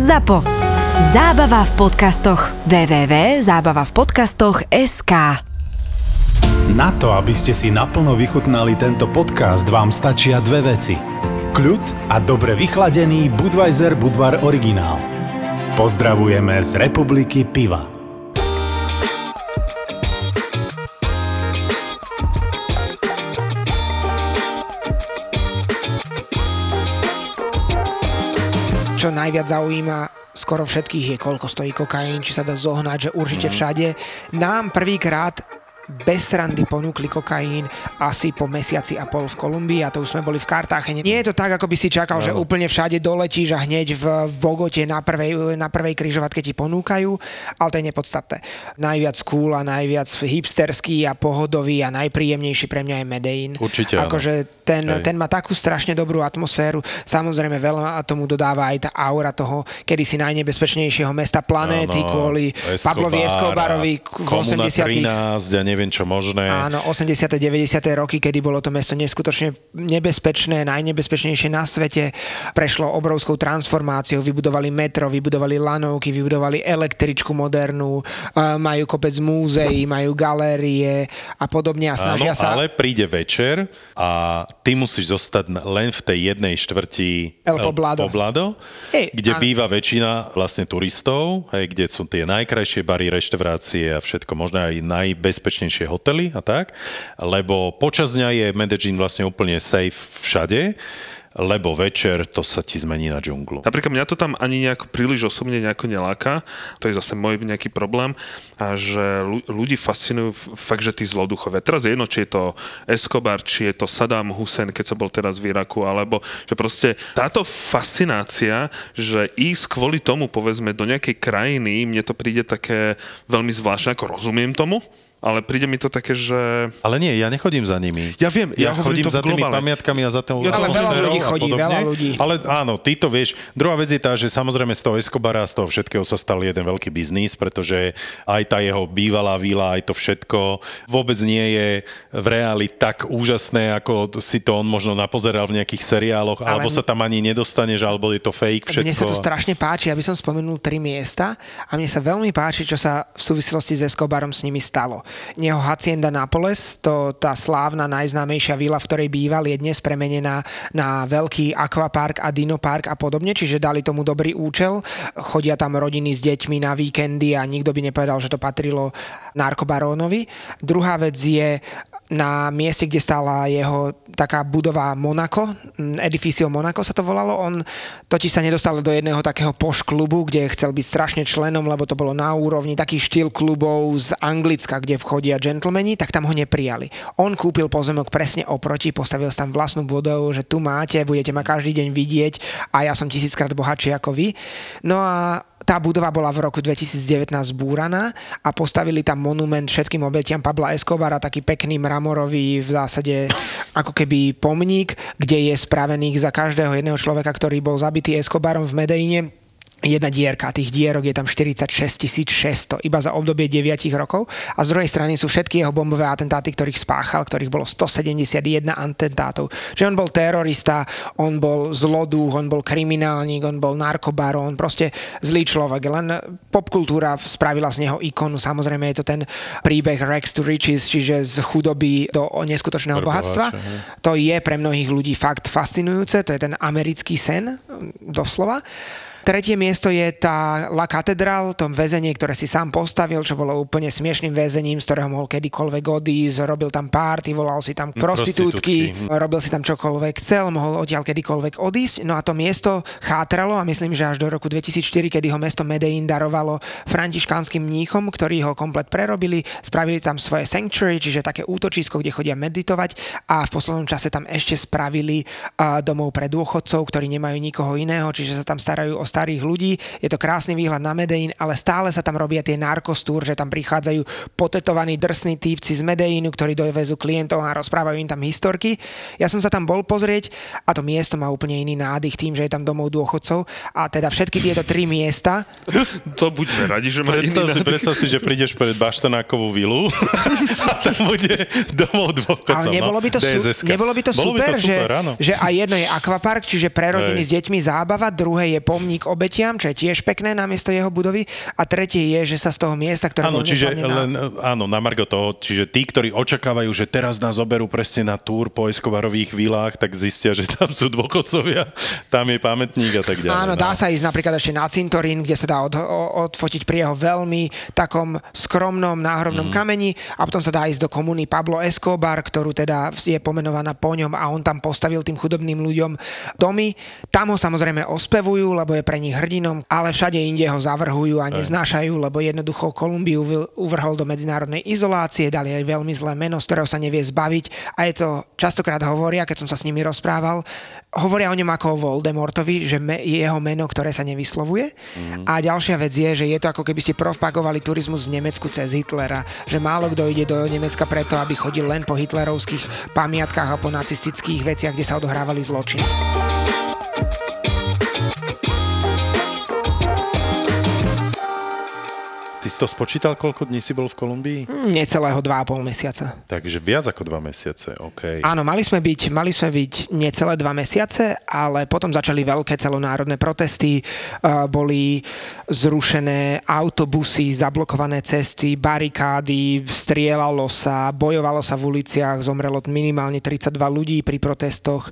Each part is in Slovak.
ZAPO. Zábava v podcastoch. www.zábavavpodcastoch.sk Na to, aby ste si naplno vychutnali tento podcast, vám stačia dve veci. Kľud a dobre vychladený Budweiser Budvar originál. Pozdravujeme z Republiky Piva. Čo najviac zaujíma skoro všetkých je, koľko stojí kokain, či sa dá zohnať, že určite Mhm. všade. Nám prvýkrát bez srandy ponúkli kokain asi po mesiaci a pol v Kolumbii a to už sme boli v Kartáchene. Nie je to tak, ako by si čakal, že úplne všade doletíš a hneď v, Bogote na prvej, na prvej križovatke ti ponúkajú, ale to je nepodstatné. Najviac cool a najviac hipsterský a pohodový a najpríjemnejší pre mňa je Medellín. Určite. Akože ten, Hej. ten má takú strašne dobrú atmosféru. Samozrejme veľa tomu dodáva aj tá aura toho kedysi najnebezpečnejšieho mesta planéty Áno, kvôli Escobar Pablovi Escobarovi v Komuna 80 13 a neviem čo možné. Áno, 80. 90. roky, kedy bolo to mesto neskutočne nebezpečné, najnebezpečnejšie na svete. Prešlo obrovskou transformáciou, vybudovali metro, vybudovali lanovky, vybudovali električku modernú, majú kopec múzeí, majú galérie a podobne a Áno, snažia sa... ale príde večer a ty musíš zostať len v tej jednej štvrti El Poblado. Poblado Hej, kde áno. býva väčšina vlastne turistov, hej, kde sú tie najkrajšie bary, reštaurácie a všetko, možno aj najbezpečnejšie hotely a tak, lebo počas dňa je Medellín vlastne úplne safe všade, lebo večer to sa ti zmení na džunglu. Napríklad mňa to tam ani nejako príliš osobne nejako neláka, to je zase môj nejaký problém, a že ľu- ľudí fascinujú fakt, že tí zloduchovia. Teraz je jedno, či je to Escobar, či je to Saddam Hussein, keď som bol teraz v Iraku, alebo že proste táto fascinácia, že ísť kvôli tomu, povedzme, do nejakej krajiny, mne to príde také veľmi zvláštne, ako rozumiem tomu, ale príde mi to také, že... Ale nie, ja nechodím za nimi. Ja viem, ja chodím hovorím to za tými globále. pamiatkami a za tou Ja Ale veľa ľudí chodí, veľa ľudí. Ale áno, ty to vieš. Druhá vec je tá, že samozrejme z toho Escobara, z toho všetkého sa stal jeden veľký biznis, pretože aj tá jeho bývalá vila, aj to všetko vôbec nie je v reáli tak úžasné, ako si to on možno napozeral v nejakých seriáloch, Ale- alebo sa tam ani nedostaneš, alebo je to fake všetko. Mne sa to strašne páči, aby som spomenul tri miesta a mne sa veľmi páči, čo sa v súvislosti s Escobarom s nimi stalo. Jeho Hacienda Napoles, to tá slávna najznámejšia vila, v ktorej býval, je dnes premenená na veľký akvapark a dinopark a podobne, čiže dali tomu dobrý účel. Chodia tam rodiny s deťmi na víkendy a nikto by nepovedal, že to patrilo narkobarónovi. Druhá vec je na mieste, kde stála jeho taká budova Monaco, mm, Edificio Monaco sa to volalo, on totiž sa nedostal do jedného takého poš klubu, kde chcel byť strašne členom, lebo to bolo na úrovni taký štýl klubov z Anglicka, kde vchodia gentlemani, tak tam ho neprijali. On kúpil pozemok presne oproti, postavil tam vlastnú budovu, že tu máte, budete ma každý deň vidieť a ja som tisíckrát bohatší ako vy. No a tá budova bola v roku 2019 zbúraná a postavili tam monument všetkým obetiam Pabla Escobara, taký pekný mramorový v zásade ako keby pomník, kde je spravených za každého jedného človeka, ktorý bol zabitý Escobarom v Medellíne jedna dierka, tých dierok je tam 46 600 iba za obdobie 9 rokov a z druhej strany sú všetky jeho bombové atentáty, ktorých spáchal, ktorých bolo 171 atentátov. Že on bol terorista, on bol zlodúch, on bol kriminálnik, on bol narkobaron, proste zlý človek. Len popkultúra spravila z neho ikonu, samozrejme je to ten príbeh Rex to Riches, čiže z chudoby do neskutočného bohatstva. To je pre mnohých ľudí fakt fascinujúce, to je ten americký sen, doslova. Tretie miesto je tá La Catedral, to väzenie, ktoré si sám postavil, čo bolo úplne smiešným väzením, z ktorého mohol kedykoľvek odísť, robil tam párty, volal si tam prostitútky, prostitútky, robil si tam čokoľvek chcel, mohol odtiaľ kedykoľvek odísť. No a to miesto chátralo a myslím, že až do roku 2004, kedy ho mesto Medellín darovalo františkánskym mníchom, ktorí ho komplet prerobili, spravili tam svoje sanctuary, čiže také útočisko, kde chodia meditovať a v poslednom čase tam ešte spravili domov pre dôchodcov, ktorí nemajú nikoho iného, čiže sa tam starajú o starých ľudí. Je to krásny výhľad na Medellín, ale stále sa tam robia tie narkostúr, že tam prichádzajú potetovaní drsní týpci z Medellínu, ktorí dovezú klientov a rozprávajú im tam historky. Ja som sa tam bol pozrieť a to miesto má úplne iný nádych tým, že je tam domov dôchodcov a teda všetky tieto tri miesta To buďme radi, že ma Predstav iný si, predstav si, že prídeš pred Baštanákovú vilu a tam bude domov dôchodcov. Ale nebolo by to, no, su- nebolo by to Bolo super, by to super, že, áno. že aj jedno je akvapark, čiže pre rodiny s deťmi zábava, druhé je pomník k obetiam, čo je tiež pekné namiesto jeho budovy. A tretie je, že sa z toho miesta, ktoré Áno, čiže na- len, áno, na Margo toho, čiže tí, ktorí očakávajú, že teraz nás zoberú presne na túr po Escobarových vilách, tak zistia, že tam sú dôchodcovia, tam je pamätník a tak ďalej. Áno, no. dá sa ísť napríklad ešte na cintorín, kde sa dá od, odfotiť pri jeho veľmi takom skromnom náhrobnom mm. kameni a potom sa dá ísť do komuny Pablo Escobar, ktorú teda je pomenovaná po ňom a on tam postavil tým chudobným ľuďom domy. Tam ho samozrejme ospevujú, lebo je pre nich hrdinom, ale všade inde ho zavrhujú a neznášajú, lebo jednoducho Kolumbiu uvrhol do medzinárodnej izolácie, dali aj veľmi zlé meno, z ktorého sa nevie zbaviť a je to častokrát hovoria, keď som sa s nimi rozprával, hovoria o ňom ako o Voldemortovi, že me, je jeho meno, ktoré sa nevyslovuje. Mm. A ďalšia vec je, že je to ako keby ste propagovali turizmus v Nemecku cez Hitlera, že málo kto ide do Nemecka preto, aby chodil len po hitlerovských pamiatkách a po nacistických veciach, kde sa odohrávali zločiny. Ty si to spočítal, koľko dní si bol v Kolumbii? Hm, Necelého 2,5 mesiaca. Takže viac ako dva mesiace, OK. Áno, mali sme byť, mali sme byť necelé dva mesiace, ale potom začali veľké celonárodné protesty, uh, boli zrušené autobusy, zablokované cesty, barikády, strieľalo sa, bojovalo sa v uliciach, zomrelo minimálne 32 ľudí pri protestoch.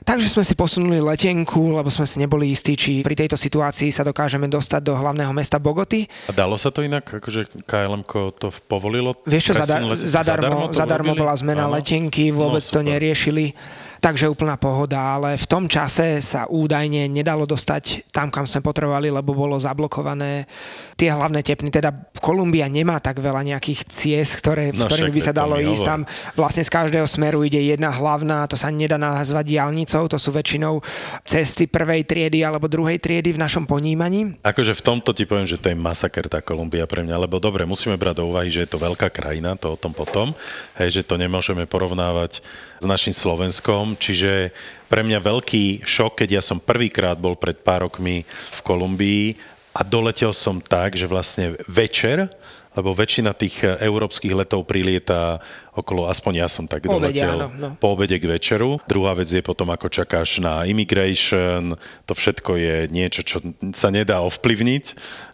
Takže sme si posunuli letenku, lebo sme si neboli istí, či pri tejto situácii sa dokážeme dostať do hlavného mesta Bogoty. A dalo sa to inak? Akože KLM to povolilo? Vieš čo, zadar- zadarmo, zadarmo urobili? bola zmena Áno. letenky, vôbec No, to neriešili. Takže úplná pohoda, ale v tom čase sa údajne nedalo dostať tam, kam sme potrebovali, lebo bolo zablokované tie hlavné tepny. Teda Kolumbia nemá tak veľa nejakých ciest, ktoré, No ktorými by sa dalo ísť. Tam vlastne z každého smeru ide jedna hlavná, to sa nedá nazvať diálnicou, to sú väčšinou cesty prvej triedy alebo druhej triedy v našom ponímaní. Akože v tomto ti poviem, že to je masaker tá Kolumbia pre mňa, lebo dobre, musíme brať do úvahy, že je to veľká krajina, to o tom potom, hej, že to nemôžeme porovnávať s našim Slovenskom, čiže pre mňa veľký šok, keď ja som prvýkrát bol pred pár rokmi v Kolumbii a doletel som tak, že vlastne večer, lebo väčšina tých európskych letov prilieta okolo, aspoň ja som tak Po obede, doletel, áno, no. po obede k večeru. Druhá vec je potom, ako čakáš na immigration, to všetko je niečo, čo sa nedá ovplyvniť.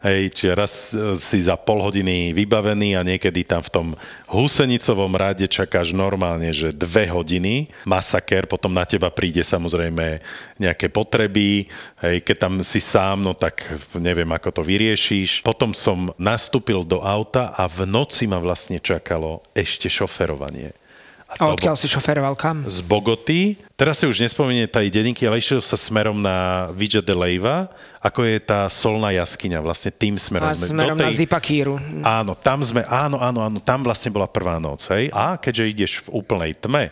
Hej, čiže raz si za pol hodiny vybavený a niekedy tam v tom húsenicovom rade čakáš normálne, že dve hodiny, masaker, potom na teba príde samozrejme nejaké potreby, hej, keď tam si sám, no tak neviem, ako to vyriešiš. Potom som nastúpil do auta a v noci ma vlastne čakalo ešte šoferovanie. A to odkiaľ si šoferoval kam? z Bogoty. Teraz si už nespomenie tá denníky, ale išiel sa smerom na Villa de Leiva, ako je tá solná jaskyňa, vlastne tým smerom. A sme smerom do na tej... Zipakíru. Áno, tam sme, áno, áno, áno, tam vlastne bola prvá noc, hej. A keďže ideš v úplnej tme,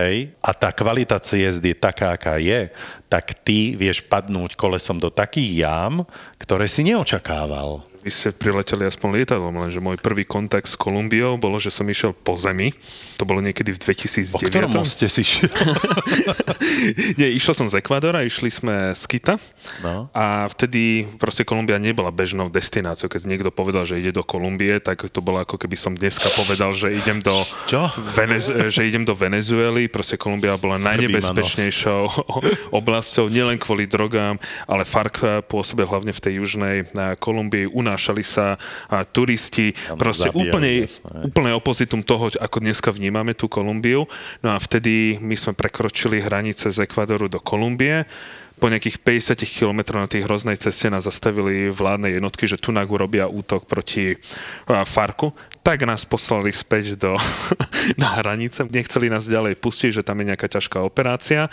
hej, a tá kvalita ciest je taká, aká je, tak ty vieš padnúť kolesom do takých jám, ktoré si neočakával. Vy ste prileteli aspoň lietadlom, lenže môj prvý kontakt s Kolumbiou bolo, že som išiel po zemi. To bolo niekedy v 2009. Po ktorom moste si šiel? Nie, išiel som z Ekvádora, išli sme z Kita No. a vtedy proste Kolumbia nebola bežnou destináciou. Keď niekto povedal, že ide do Kolumbie, tak to bolo ako keby som dneska povedal, že idem do, Čo? Venez- že idem do Venezuely. Proste Kolumbia bola najnebezpečnejšou oblasťou, nielen kvôli drogám, ale FARC pôsobil hlavne v tej južnej eh, Kolumbii. Unášali sa a, turisti. Proste úplne, úplne opozitum toho, ako dneska vnímame tú Kolumbiu. No a vtedy my sme prekročili hranice z Ekvadoru do Kolumbie. Po nejakých 50 km na tej hroznej ceste nás zastavili vládne jednotky, že tu urobia útok proti a, Farku. Tak nás poslali späť do, na hranice. Nechceli nás ďalej pustiť, že tam je nejaká ťažká operácia.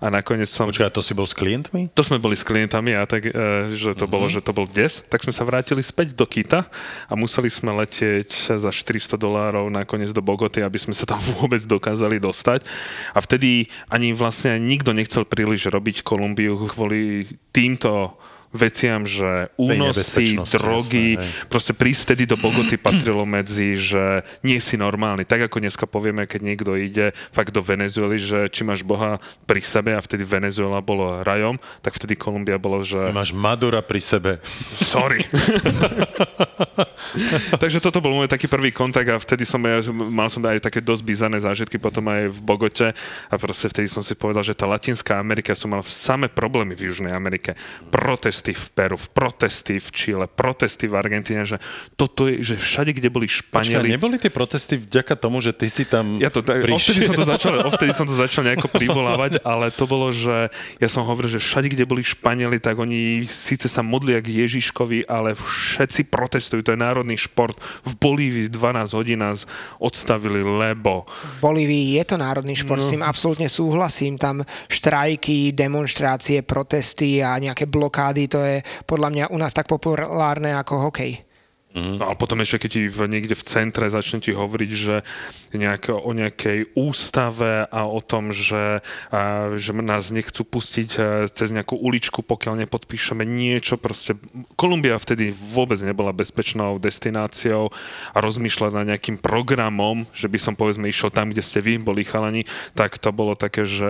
A nakoniec som... Počkaj, to si bol s klientmi? To sme boli s klientami a tak, e, že to bolo, že to bol des, tak sme sa vrátili späť do Kita a museli sme letieť za 400 dolárov nakoniec do Bogoty, aby sme sa tam vôbec dokázali dostať. A vtedy ani vlastne nikto nechcel príliš robiť Kolumbiu kvôli týmto veciam, že únosy, drogy, jasné, proste prísť vtedy do Bogoty patrilo medzi, že nie si normálny. Tak ako dneska povieme, keď niekto ide fakt do Venezuely, že či máš Boha pri sebe a vtedy Venezuela bolo rajom, tak vtedy Kolumbia bolo, že Máš Madura pri sebe. sorry. Takže toto bol môj taký prvý kontakt a vtedy som ja, mal som aj také dosť bizarné zážitky potom aj v Bogote a proste vtedy som si povedal, že tá Latinská Amerika som mal samé problémy v Južnej Amerike. Protesty, protesty v Peru, v protesty v Čile, protesty v Argentíne, že toto je, že všade, kde boli Počkaj, Španieli... neboli tie protesty vďaka tomu, že ty si tam Ja to, prišiel? ovtedy, som to začal, ovtedy som to začal nejako privolávať, ale to bolo, že ja som hovoril, že všade, kde boli Španieli, tak oni síce sa modlia k Ježiškovi, ale všetci protestujú. To je národný šport. V Bolívii 12 hodín nás odstavili, lebo... V Bolívii je to národný šport, no. s tým absolútne súhlasím. Tam štrajky, demonstrácie, protesty a nejaké blokády, to je podľa mňa u nás tak populárne ako hokej. No a potom ešte, keď ti v, niekde v centre začne ti hovoriť, že nejak, o nejakej ústave a o tom, že, a, že nás nechcú pustiť a, cez nejakú uličku, pokiaľ nepodpíšeme niečo. Proste Kolumbia vtedy vôbec nebola bezpečnou destináciou a rozmýšľať nad nejakým programom, že by som povedzme išiel tam, kde ste vy boli chalani, tak to bolo také, že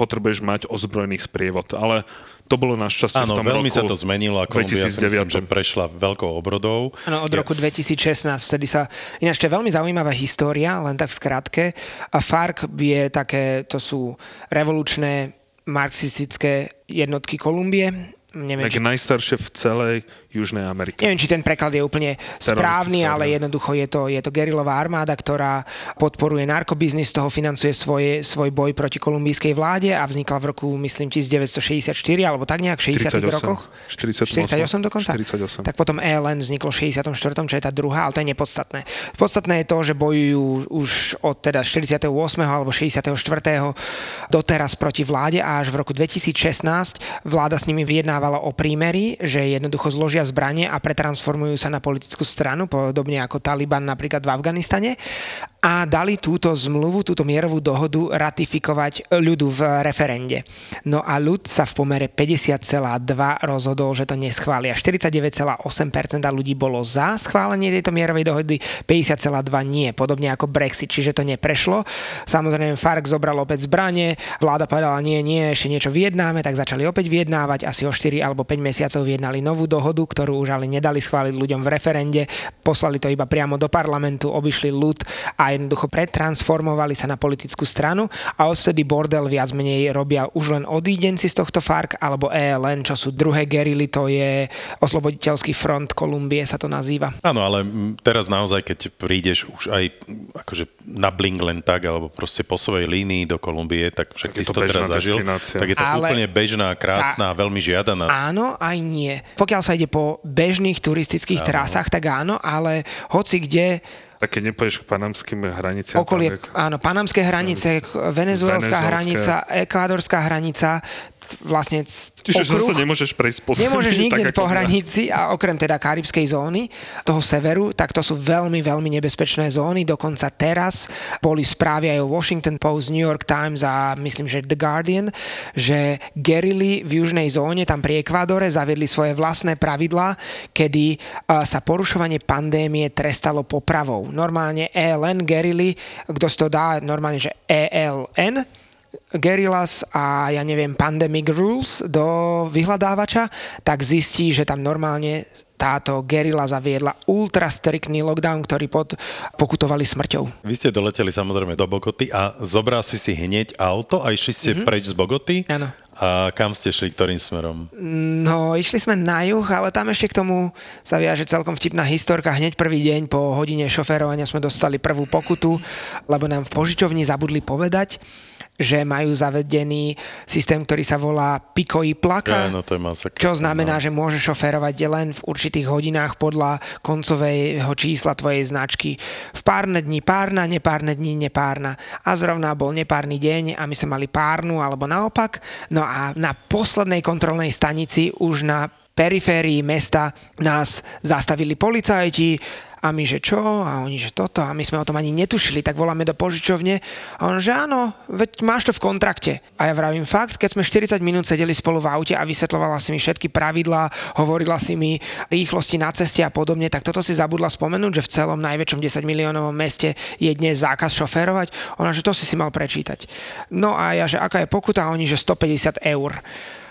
potrebuješ mať ozbrojený sprievod. Ale to bolo našťastie v tom veľmi roku sa to zmenilo a Kolumbia si myslím, 2009. že prešla veľkou obrodou. Áno, od roku 2016, vtedy sa, ináč to je veľmi zaujímavá história, len tak v skratke. A FARC je také, to sú revolučné marxistické jednotky Kolumbie. Neviem, Tak či, najstaršie v celej Južnej Amerike. neviem, či ten preklad je úplne správny, ale jednoducho je to, je to gerilová armáda, ktorá podporuje narkobiznis, toho financuje svoje, svoj boj proti kolumbijskej vláde a vznikla v roku, myslím, 1964, alebo tak nejak v 60 rokoch. 48. 48 dokonca? 48. Tak potom ELN vzniklo v 64., čo je tá druhá, ale to je nepodstatné. Podstatné je to, že bojujú už od teda 48. alebo 64. doteraz proti vláde a až v roku 2016 vláda s nimi vyjednávala o prímeri, že jednoducho zložia zbranie a pretransformujú sa na politickú stranu, podobne ako Taliban napríklad v Afganistane a dali túto zmluvu, túto mierovú dohodu ratifikovať ľudu v referende. No a ľud sa v pomere 50,2 rozhodol, že to neschvália. 49,8% ľudí bolo za schválenie tejto mierovej dohody, 50,2 nie, podobne ako Brexit, čiže to neprešlo. Samozrejme FARC zobral opäť zbranie, vláda povedala nie, nie, ešte niečo vyjednáme, tak začali opäť vyjednávať, asi o 4 alebo 5 mesiacov vyjednali novú dohodu, ktorú už ale nedali schváliť ľuďom v referende, poslali to iba priamo do parlamentu, obišli ľud a jednoducho pretransformovali sa na politickú stranu a odvtedy bordel viac menej robia už len odídenci z tohto FARC alebo ELN, čo sú druhé gerily, to je Osloboditeľský front Kolumbie sa to nazýva. Áno, ale teraz naozaj, keď prídeš už aj akože na Bling len tak, alebo proste po svojej línii do Kolumbie, tak však Tak ty si to to teraz zažil, tak je to Ale- úplne bežná, krásna, veľmi žiadaná. Áno, aj nie. Pokiaľ sa ide po bežných turistických áno. trasách, tak áno, ale hoci kde Tak keď nepôjdeš k panamským hraniciam, okolie, je- áno, panamské hranice, venezuelská hranica, ekvádorská hranica, vlastne Čiže zase okruh. nemôžeš prejsť po Nemôžeš nikde po hranici a okrem teda karibskej zóny, toho severu, tak to sú veľmi, veľmi nebezpečné zóny. Dokonca teraz boli správy aj o Washington Post, New York Times a myslím, že The Guardian, že gerily v južnej zóne, tam pri Ekvádore, zaviedli svoje vlastné pravidlá, kedy a, sa porušovanie pandémie trestalo popravou. Normálne ELN, gerily, kto si to dá, normálne, že ELN, Guerrillas a ja neviem Pandemic Rules do vyhľadávača, tak zistí, že tam normálne táto gerila zaviedla ultra striktný lockdown, ktorý pod, pokutovali smrťou. Vy ste doleteli samozrejme do Bogoty a zobral si si hneď auto a išli ste mm-hmm. preč z Bogoty. Áno. A kam ste šli, ktorým smerom? No, išli sme na juh, ale tam ešte k tomu sa viaže celkom vtipná historka. Hneď prvý deň po hodine šoférovania sme dostali prvú pokutu, lebo nám v požičovni zabudli povedať, že majú zavedený systém, ktorý sa volá Piko i plaka. No to je masaker. Čo znamená, že môže šoferovať len v určitých hodinách podľa koncového čísla tvojej značky. V párne dní párna, nepárne dní nepárna. A zrovna bol nepárny deň a my sme mali párnu alebo naopak. No a na poslednej kontrolnej stanici už na periférii mesta nás zastavili policajti a my, že čo? A oni, že toto. A my sme o tom ani netušili, tak voláme do požičovne. A on, že áno, veď máš to v kontrakte. A ja vravím fakt, keď sme 40 minút sedeli spolu v aute a vysvetľovala si mi všetky pravidlá, hovorila si mi rýchlosti na ceste a podobne, tak toto si zabudla spomenúť, že v celom najväčšom 10 miliónovom meste je dnes zákaz šoférovať. Ona, že to si si mal prečítať. No a ja, že aká je pokuta? A oni, že 150 eur.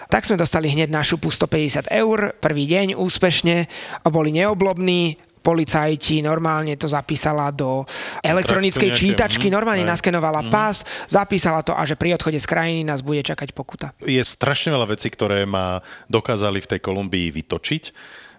Tak sme dostali hneď na šupu 150 eur, prvý deň úspešne boli neoblobní, policajti, normálne to zapísala do elektronickej nejaké, čítačky, mhm, normálne hej. naskenovala pás, zapísala to a že pri odchode z krajiny nás bude čakať pokuta. Je strašne veľa vecí, ktoré ma dokázali v tej Kolumbii vytočiť.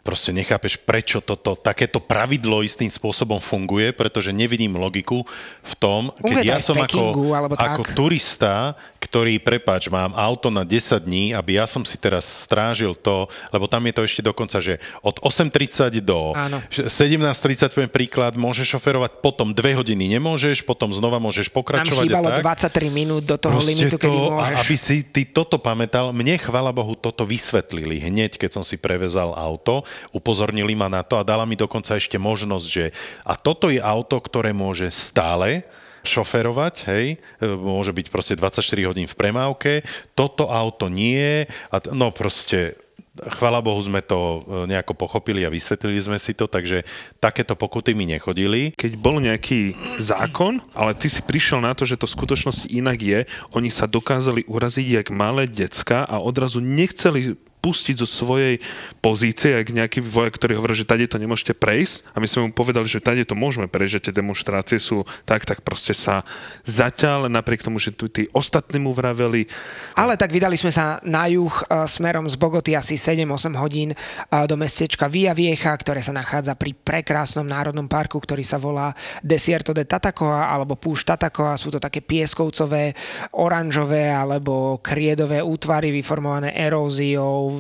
Proste nechápeš, prečo toto, takéto pravidlo istým spôsobom funguje, pretože nevidím logiku v tom, keď to ja aj som ako, Pekingu, ako tak. turista, ktorý, prepáč, mám auto na 10 dní, aby ja som si teraz strážil to, lebo tam je to ešte dokonca, že od 8.30 do Áno. 17.30, poviem príklad, môžeš šoferovať, potom 2 hodiny nemôžeš, potom znova môžeš Nám pokračovať chýbalo a tak. 23 minút do toho Proste limitu, kedy to, môžeš. a aby si ty toto pamätal, mne chvala Bohu toto vysvetlili hneď, keď som si prevezal auto, upozornili ma na to a dala mi dokonca ešte možnosť, že a toto je auto, ktoré môže stále šoferovať, hej, e, môže byť proste 24 hodín v premávke, toto auto nie, a t- no proste Chvala Bohu sme to e, nejako pochopili a vysvetlili sme si to, takže takéto pokuty mi nechodili. keď bol nejaký zákon, ale ty si prišiel na to, že to v skutočnosti inak je, oni sa dokázali uraziť jak malé decka a odrazu nechceli pustiť zo svojej pozície, ak nejaký vojak, ktorý hovorí, že tade to nemôžete prejsť a my sme mu povedali, že tade to môžeme prejsť, že tie demonstrácie sú tak, tak proste sa zatiaľ, napriek tomu, že tu tí ostatní mu vraveli, Ale tak vydali sme sa na juh e, smerom z Bogoty asi 7-8 hodín e, do mestečka Via Viecha, ktoré sa nachádza pri prekrásnom národnom parku, ktorý sa volá Desierto de Tatacoa alebo Púšť Tatacoa. Sú to také pieskovcové, oranžové alebo kriedové útvary vyformované eróziou,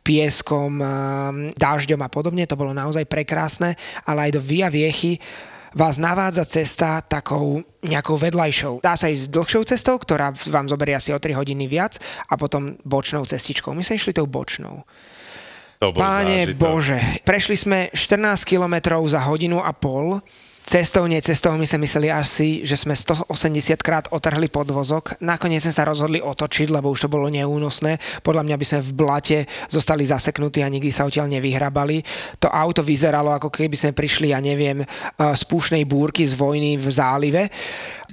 pieskom, dážďom a podobne. To bolo naozaj prekrásne, ale aj do Via Viechy vás navádza cesta takou nejakou vedľajšou. Dá sa ísť dlhšou cestou, ktorá vám zoberie asi o 3 hodiny viac a potom bočnou cestičkou. My sme išli tou bočnou. To Páne zážitok. Bože, prešli sme 14 kilometrov za hodinu a pol. Cestou, nie cestou, my sme mysleli asi, že sme 180 krát otrhli podvozok. Nakoniec sme sa rozhodli otočiť, lebo už to bolo neúnosné. Podľa mňa by sme v blate zostali zaseknutí a nikdy sa odtiaľ nevyhrabali. To auto vyzeralo, ako keby sme prišli, ja neviem, eh, z púšnej búrky z vojny v zálive.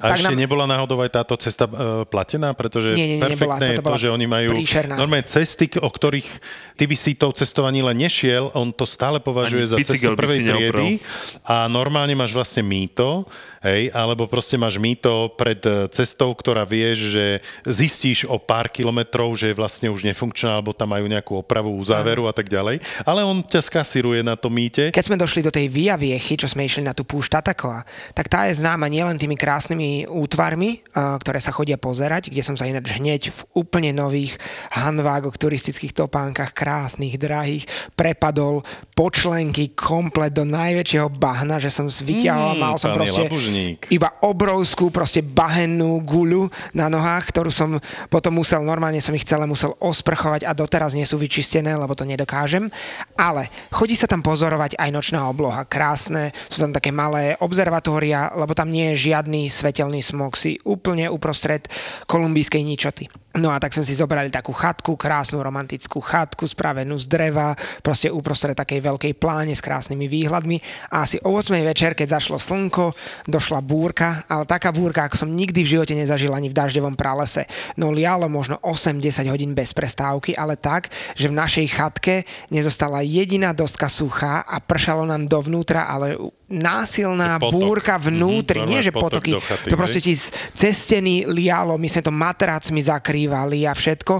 A ešte nám- nebola náhodou aj táto cesta e, platená, pretože Nie, nie, nie, nebola. perfektné je Toto to, že oni majú príšerná. normálne cesty, o ktorých ty by si tou cestou ani len nešiel, on to stále považuje Ani za cestu prvej triedy a normálne máš vlastne mýto, hej, alebo proste máš mýto pred e, cestou, ktorá vieš, že zistíš o pár kilometrov, že je vlastne už nefunkčná, alebo tam majú nejakú opravu záveru a tak ďalej, ale on ťa skasiruje na tom mýte. Keď sme došli do tej Via Viechy, čo sme išli na tú púšť Tatakoa, tak tá je známa nielen tými krásnymi útvarmi, a, ktoré sa chodia pozerať, kde som sa ináč hneď v úplne nových hanvágoch, turistických topánkach, krásnych, drahých, prepadol počlenky komplet do najväčšieho bahna, že som vyťahol a Mm, mal som proste labužník. Iba obrovskú proste bahennú guľu na nohách, ktorú som potom musel, normálne som ich celé musel osprchovať a doteraz nie sú vyčistené, lebo to nedokážem. Ale chodí sa tam pozorovať aj nočná obloha. Krásne, sú tam také malé observatória, lebo tam nie je žiadny svetelný smog. Si úplne uprostred kolumbijskej ničoty. No a tak sme si zobrali takú chatku, krásnu romantickú chatku, spravenú z dreva, proste uprostred takej veľkej pláne s krásnymi výhľadmi. A asi o 8 večer, keď zašlo slnko, došla búrka, ale taká búrka, ako som nikdy v živote nezažil ani v dažďovom pralese. No lialo možno 8-10 hodín bez prestávky, ale tak, že v našej chatke nezostala jediná doska suchá a pršalo nám dovnútra, ale násilná Potok. búrka vnútri, Mhm, nie že potok potoky, chaty, to proste ti z cez steny lialo, my sme to matracmi zakrývali a všetko.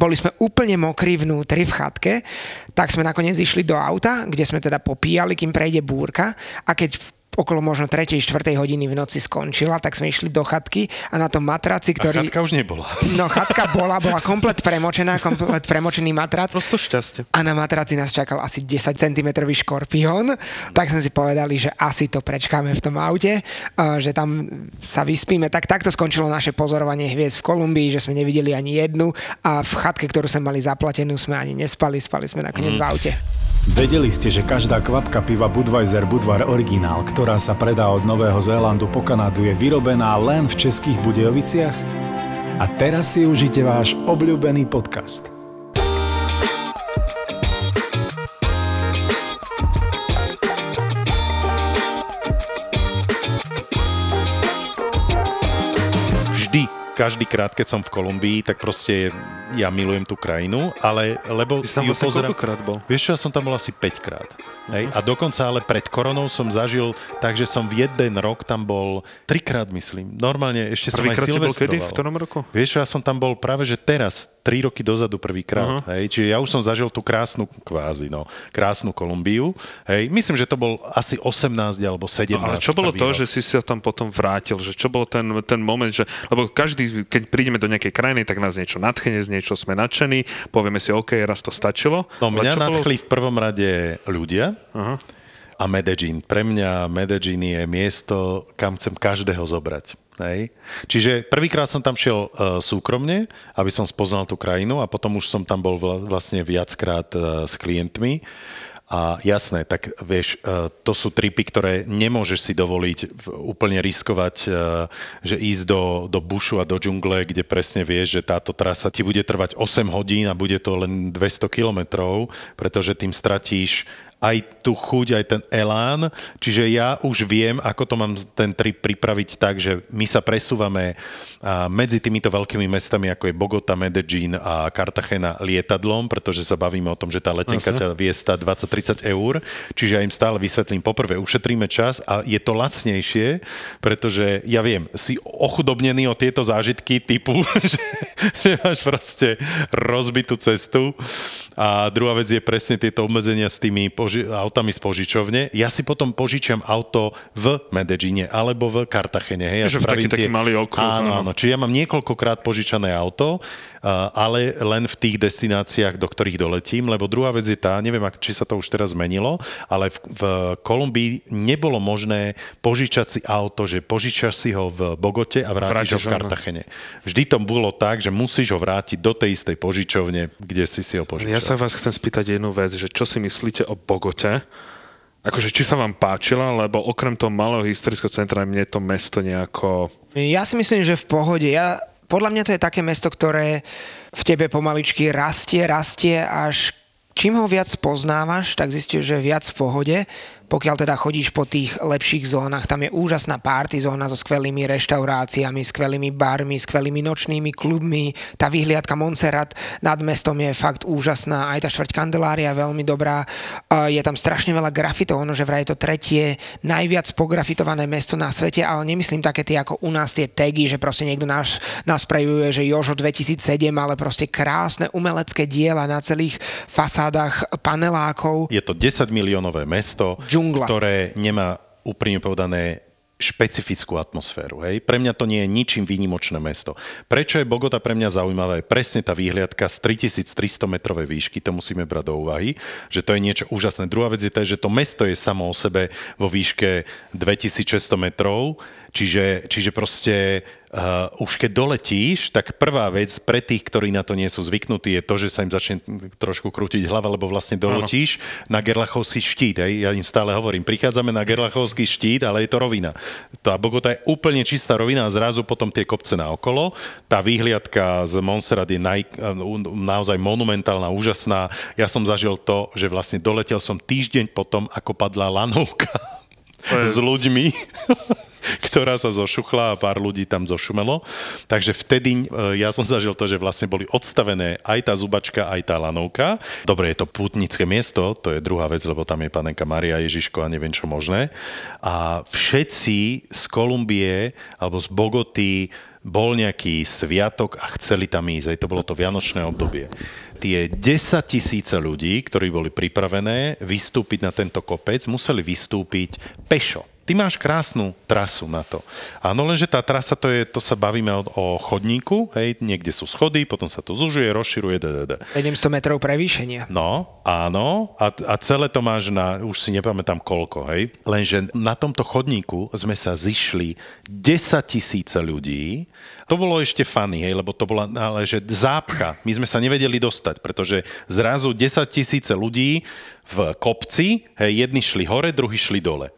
Boli sme úplne mokrí vnútri v chatke, tak sme nakoniec išli do auta, kde sme teda popíjali, kým prejde búrka a keď okolo možno 3. 4. hodiny v noci skončila, tak sme išli do chatky a na tom matraci, A ktorý... chatka už nebola. No chatka bola, bola komplet premočená, komplet premočený matrac. prosto šťastie. A na matraci nás čakal asi 10 cm škorpión, tak sme si povedali, že asi to prečkáme v tom aute, a že tam sa vyspíme. Tak takto skončilo naše pozorovanie hviezd v Kolumbii, že sme nevideli ani jednu a v chatke, ktorú sme mali zaplatenú, sme ani nespali, spali sme nakoniec v aute. Vedeli ste, že každá kvapka piva Budweiser Budvar Originál, ktorá sa predá od Nového Zélandu po Kanadu, je vyrobená len v českých Budejoviciach? A teraz si užite váš obľúbený podcast. Každý krát, keď som v Kolumbii, tak proste ja milujem tú krajinu, ale lebo Ty si tam ju vlastne pozerám... koľkokrát bol? Vieš čo, ja som tam bol asi 5 krát. Hej? A dokonca ale pred koronou som zažil tak, že som v jeden rok tam bol trikrát, myslím. Normálne ešte som aj si bol kedy? V ktorom roku? Vieš čo, ja som tam bol práve že teraz, 3 roky dozadu prvýkrát. Uh-huh. Hej? Čiže ja už som zažil tú krásnu, kvázi, no, krásnu Kolumbiu. Hej? Myslím, že to bol asi 18 alebo 17. No, ale čo bolo prvý to, rok. že si sa tam potom vrátil? Že čo bol ten, ten moment, že... Lebo každý, keď prídeme do nejakej krajiny, tak nás niečo nadchne, z niečo sme nadšení, povieme si, OK, raz to stačilo. No mňa čo bolo- nadchli v prvom rade ľudia Aha. a Medellín. Pre mňa Medellín je miesto, kam chcem každého zobrať. Hej. Čiže prvýkrát som tam šiel uh, súkromne, aby som spoznal tú krajinu a potom už som tam bol vla- vlastne viackrát uh, s klientmi. A jasné, tak vieš, uh, to sú tripy, ktoré nemôžeš si dovoliť úplne riskovať, uh, že ísť do, do bušu a do džungle, kde presne vieš, že táto trasa ti bude trvať 8 hodín a bude to len 200 kilometrov, pretože tým stratíš aj tú chuť, aj ten elán. Čiže ja už viem, ako to mám ten trip pripraviť tak, že my sa presúvame medzi týmito veľkými mestami, ako je Bogota, Medellín a Cartagena lietadlom, pretože sa bavíme o tom, že tá letenka ťa vie stať 20-30 eur. Čiže ja im stále vysvetlím, poprvé ušetríme čas a je to lacnejšie, pretože ja viem, si ochudobnený o tieto zážitky typu, že, že máš proste rozbitú cestu a druhá vec je presne tieto obmedzenia s tými poži- autami z požičovne. Ja si potom požičiam auto v Medellíne alebo v Kartachene. Hej, ja Že v taký- taký malý okruh, Áno, áno. áno. Čiže ja mám niekoľkokrát požičané auto, ale len v tých destináciách, do ktorých doletím, lebo druhá vec je tá, neviem, či sa to už teraz zmenilo, ale v, v Kolumbii nebolo možné požičať si auto, že požičaš si ho v Bogote a vrátiš ho Vrátiš v ho, no. Kartachene. Vždy to bolo tak, že musíš ho vrátiť do tej istej požičovne, kde si si ho požičal. Ja sa vás chcem spýtať jednu vec, že čo si myslíte o Bogote? Akože či sa vám páčila, lebo okrem toho malého historického centra mne to mesto nejako... Ja si myslím, že v pohode. Ja, podľa mňa to je také mesto, ktoré v tebe pomaličky rastie, rastie, až čím ho viac poznávaš, tak zistíš, že je viac v pohode. Pokiaľ teda chodíš po tých lepších zónach, tam je úžasná party zóna so skvelými reštauráciami, skvelými barmi, skvelými nočnými klubmi. Tá vyhliadka Montserrat nad mestom je fakt úžasná. Aj tá štvrť Kandelária je veľmi dobrá. Je tam strašne veľa grafitov, ono, že vraj je to tretie najviac pografitované mesto na svete, ale nemyslím také tie ako u nás tie tagy, že proste niekto nás, nás prejuje, že Jožo 2007, ale proste krásne umelecké diela na celých fasádach panelákov. Je to 10 miliónové mesto, Džungla. ktoré nemá úprimne povedané špecifickú atmosféru. Hej? Pre mňa to nie je ničím výnimočné mesto. Prečo je Bogota pre mňa zaujímavá? Je presne tá výhliadka z 3300 metrovej výšky, to musíme brať do úvahy, že to je niečo úžasné. Druhá vec je to, že to mesto je samo o sebe vo výške 2600 metrov, čiže, čiže proste uh, už keď doletíš, tak prvá vec pre tých, ktorí na to nie sú zvyknutí, je to, že sa im začne trošku krútiť hlava, lebo vlastne doletíš na Gerlachovský štít. Hej. Ja im stále hovorím, prichádzame na Gerlachovský štít, ale je to rovina. Tá Bogota je úplne čistá rovina a zrazu potom tie kopce na okolo. Tá výhliadka z Montserrat je naj, naozaj monumentálna, úžasná. Ja som zažil to, že vlastne doletel som týždeň potom, ako padla lanovka s ľuďmi, ktorá sa zošuchla a pár ľudí tam zošumelo. Takže vtedy e, ja som zažil to, že vlastne boli odstavené aj tá zubačka, aj tá lanovka. Dobre, je to pútnické miesto, to je druhá vec, lebo tam je panenka Maria Ježiško a neviem čo možné. A všetci z Kolumbie alebo z Bogoty bol nejaký sviatok a chceli tam ísť. Aj to bolo to vianočné obdobie. Tie 10 tisíce ľudí, ktorí boli pripravené vystúpiť na tento kopec, museli vystúpiť pešo. Ty máš krásnu trasu na to. Áno, lenže tá trasa, to, je, to sa bavíme o, o chodníku, hej, niekde sú schody, potom sa to zužuje, rozširuje, ddd. 700 metrov prevýšenia. No, áno, a, a celé to máš na, už si nepamätám koľko, hej. Lenže na tomto chodníku sme sa zišli 10 tisíce ľudí. To bolo ešte funny, hej, lebo to bola ale, že zápcha. My sme sa nevedeli dostať, pretože zrazu 10 tisíce ľudí v kopci, hej, jedni šli hore, druhí šli dole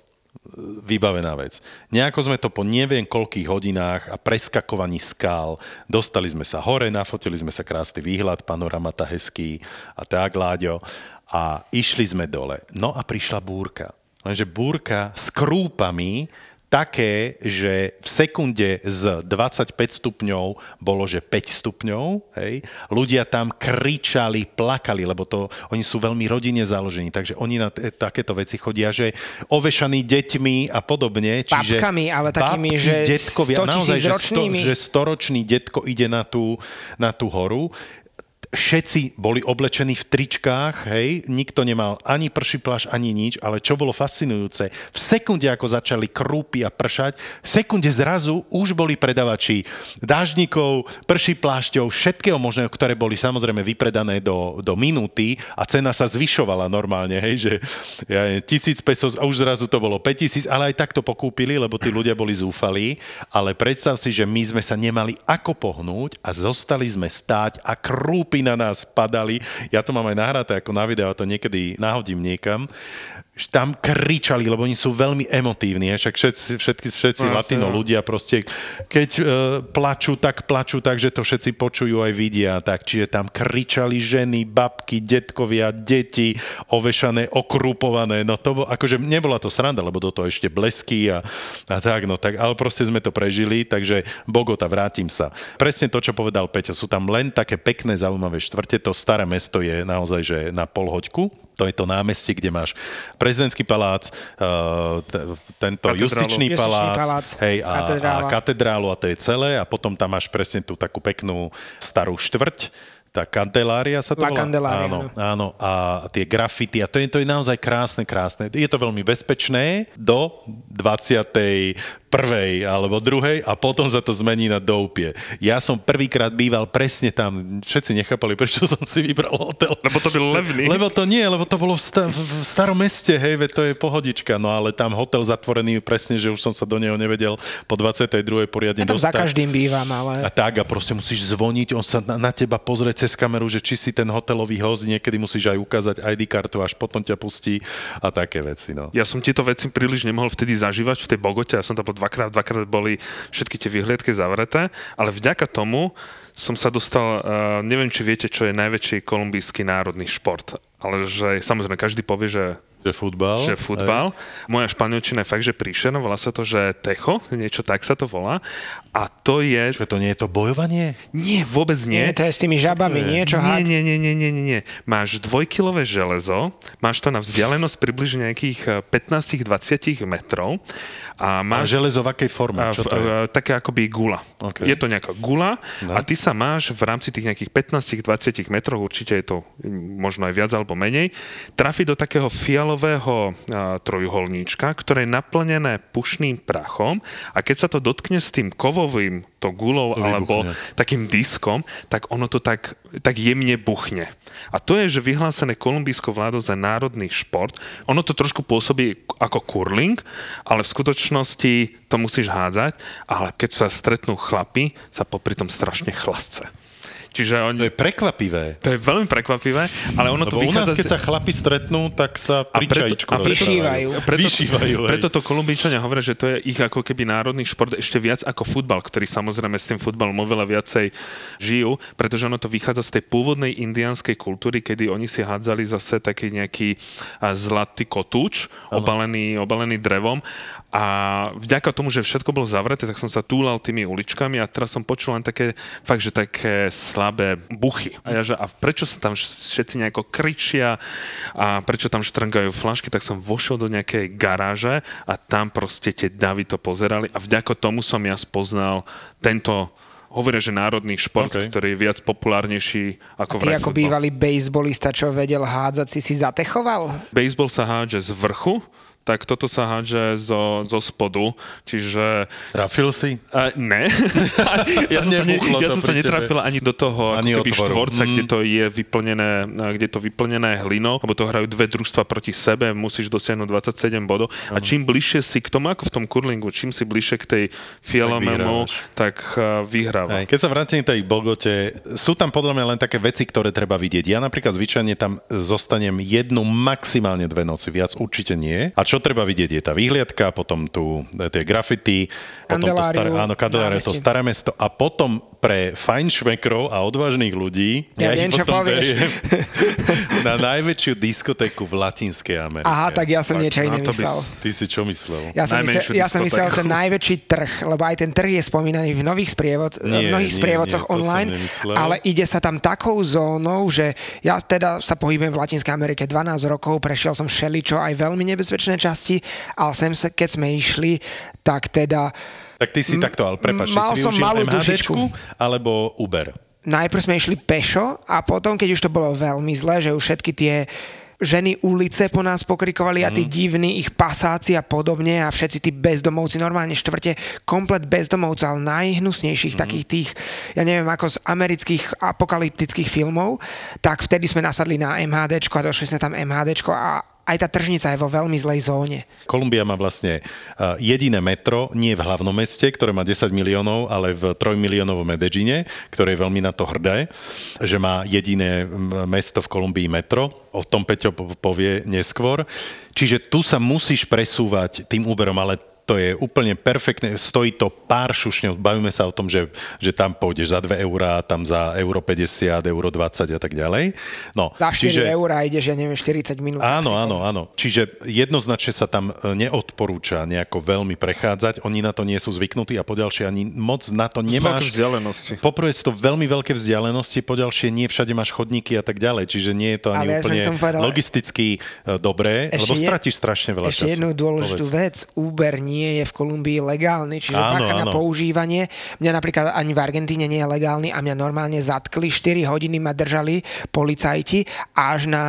vybavená vec. Nejako sme to po neviem koľkých hodinách a preskakovaní skál dostali sme sa hore, nafotili sme sa krásny výhľad, panoramata hezký a tak, Láďo. A išli sme dole. No a prišla búrka. Lenže búrka s krúpami také, že v sekunde z 25 stupňov bolo, že 5 stupňov, hej. Ľudia tam kričali, plakali, lebo to, oni sú veľmi rodine založení, takže oni na t- takéto veci chodia, že ovešaní deťmi a podobne. Čiže Babkami, ale takými, babky, že detkovia, 100 naozaj, že, sto, že storočný detko ide na tú, na tú horu všetci boli oblečení v tričkách, hej, nikto nemal ani prší pláž, ani nič, ale čo bolo fascinujúce, v sekunde, ako začali krúpy a pršať, v sekunde zrazu už boli predavači dážnikov, prší plášťov, všetkého možného, ktoré boli samozrejme vypredané do, do minúty a cena sa zvyšovala normálne, hej, že ja, neviem, tisíc pesos a už zrazu to bolo 5000, ale aj tak to pokúpili, lebo tí ľudia boli zúfalí, ale predstav si, že my sme sa nemali ako pohnúť a zostali sme stáť a na nás padali. Ja to mám aj nahraté ako na video, to niekedy nahodím niekam. Tam kričali, lebo oni sú veľmi emotívni, však všetci, všetci, všetci No, latino no. ľudia proste, keď e, plačú, tak plačú tak, že to všetci počujú aj vidia. Tak, čiže tam kričali ženy, babky, detkovia, deti, ovešané, okrupované. No to bolo, akože nebola to sranda, lebo do toho ešte blesky a, a tak, no tak, ale proste sme to prežili, takže Bogota, vrátim sa. Presne to, čo povedal Peťo, sú tam len také pekné, zaujímavé štvrte, to staré mesto je naozaj, že na polhoďku, to je to námestie, kde máš prezidentský palác, t- tento Katedrálu. justičný palác, palác, hej, a, a katedrálu a to je celé a potom tam máš presne tú takú peknú starú štvrť, tá kandelária sa to La volá? Candelaria, áno, no. áno, a tie grafity, a to je, to je naozaj krásne, krásne. Je to veľmi bezpečné do 21. alebo druhej a potom sa to zmení na doupie. Ja som prvýkrát býval presne tam, všetci nechápali, prečo som si vybral hotel. Lebo to byl levný. Lebo to nie, lebo to bolo v, sta- v starom meste, hej, veď to je pohodička, no ale tam hotel zatvorený presne, že už som sa do neho nevedel po 22. poriadne Ja tam za dostať. každým bývam, A ale tak a proste musíš zvoniť, on sa na, na teba pozrie cez kameru, že či si ten hotelový host, niekedy musíš aj ukázať ID kartu, až potom ťa pustí a také veci. No. Ja som tieto veci príliš nemohol vtedy zažívať v tej Bogote, ja som tam bol dvakrát, dvakrát boli všetky tie vyhliadky zavreté, ale vďaka tomu som sa dostal, uh, neviem, či viete, čo je najväčší kolumbijský národný šport, ale že samozrejme každý povie, že Že futbal. že futbal. Moja španielčina je fakt, že príšerná, volá sa to, že techo, niečo tak sa to volá. A to je... Čo to nie je to bojovanie? Nie, vôbec nie. nie, to je s tými žabami, nie? Čo nie, nie, nie, nie, nie, nie. Máš dvojkilové železo, máš to na vzdialenosť približne nejakých eh, 15-20 metrov a A máš železo v akej forme? a, Čo v, to je? a, také akoby gula. OK. Je to nejaká gula No. a ty sa máš v rámci tých nejakých 15-20 metrov, určite je to mm, možno aj viac alebo menej, trafiť do takého fialového a, trojuholníčka, ktoré je naplnené pušným prachom a keď sa to dotkne s tým kovovým, to gulou To alebo vybuchne. takým diskom, tak ono to tak, tak jemne buchne. A to je, že vyhlásené kolumbijskou vládou za národný šport. Ono to trošku pôsobí ako curling, ale v skutočnosti to musíš hádzať, ale keď sa stretnú chlapi, sa popri tom strašne chlasce. Čiže To oni... je prekvapivé. To je veľmi prekvapivé, ale ono to Lebo u nás, vychádza... keď sa chlapi stretnú, tak sa pri a preto, Vyšívajú. preto, Vyšívajú, preto to Kolumbíčania hovoria, že to je ich ako keby národný šport ešte viac ako futbal, ktorý samozrejme s tým futbalom oveľa viacej žijú, pretože ono to vychádza z tej pôvodnej indianskej kultúry, kedy oni si hádzali zase taký nejaký a, zlatý kotúč, obalený, obalený drevom a vďaka tomu, že všetko bolo zavreté, tak som sa túlal tými uličkami a teraz som počul len také, fakt, že také slabé buchy. A ja, že a prečo sa tam všetci nejako kričia a prečo tam štrngajú flašky, tak som vošiel do nejakej garáže a tam proste tie davy to pozerali a vďaka tomu som ja spoznal tento hovoria, že národný šport, OK. okay. ktorý je viac populárnejší ako Ty vraj ako bývalý bejsbolista, čo vedel hádzať, si si zatechoval? Baseball sa hádže z vrchu, tak toto sa hádže zo, zo spodu, čiže Trafil si? Uh, ne. ja som, sa, ne, ja som sa tebe. netrafil ani do toho Ani ako keby otvoru. štvorca, Mm. kde to je vyplnené, a kde je to vyplnené hlinou, lebo to hrajú dve družstva proti sebe, musíš dosiahnuť 27 bodov a čím bližšie si k tomu, ako v tom kurlingu, čím si bližšie k tej fialomému, tak uh, vyhráva. Hej, keď sa vrátim k tej Bogote, sú tam podľa mňa len také veci, ktoré treba vidieť. Ja napríklad zvyčajne tam zostanem jednu, maximálne dve noci, viac určite nie. A čo čo treba vidieť je tá výhliadka, potom tu e, tie grafity, potom to staré, áno, Kandelária, to staré mesto a potom pre fajnšmekrov a odvážnych ľudí Ja ich viem, čo potom beriem na najväčšiu diskotéku v Latinskej Amerike. Aha, tak ja som niečo iné no by myslel. Ty si čo myslel? Ja som, myslel, ja som myslel ten najväčší trh, lebo aj ten trh je spomínaný v nových, sprievod, Nie, v mnohých nie, sprievodcoch nie, online, ale ide sa tam takou zónou, že ja teda sa pohybujem v Latinskej Amerike 12 rokov, prešiel som všeličo, aj veľmi nebezpečné časti, ale sem, sa- keď sme išli, tak teda Tak ty si takto, ale prepáč, mal si som malú MHDčku alebo Uber? najprv sme išli pešo a potom, keď už to bolo veľmi zle, že už všetky tie ženy ulice po nás pokrikovali a tí Mhm. divní ich pasáci a podobne a všetci tí bezdomovci, normálne štvrte, komplet bezdomovcov, ale najhnusnejších, takých tých, ja neviem, ako z amerických apokalyptických filmov, tak vtedy sme nasadli na MHDčko a došli sme tam MHDčko a aj tá tržnica je vo veľmi zlej zóne. Kolumbia má vlastne uh, jediné metro, nie v hlavnom meste, ktoré má 10 miliónov, ale v 3 miliónovom Medellíne, ktoré je veľmi na to hrdé, že má jediné mesto v Kolumbii metro. O tom Peťo po- povie neskôr. Čiže tu sa musíš presúvať tým Uberom, ale to je úplne perfektné, stojí to pár šušňov, bavíme sa o tom, že, že tam pôjdeš za 2 eurá, tam za euro 50, euro 20 a tak ďalej. No, Za 4 čiže- eurá ideš, ja neviem, 40 minút. Áno, áno, áno. Čiže jednoznačne sa tam e, neodporúča nejako veľmi prechádzať. Oni na to nie sú zvyknutí a poďalšie ani moc na to nemáš. Vzdialenosti. Poprvé sú to veľmi veľké vzdialenosti, poďalšie nie všade máš chodníky a tak ďalej, čiže nie je to ani Ale úplne povedal- logisticky e, dobré, lebo je- stratíš strašne veľa Ešte času. jednu dôležitú Povedz. vec. Uber nie je v Kolumbii legálny, čiže Áno, pácha na áno. používanie. Mňa napríklad ani v Argentíne nie je legálny a mňa normálne zatkli. 4 hodiny ma držali policajti až na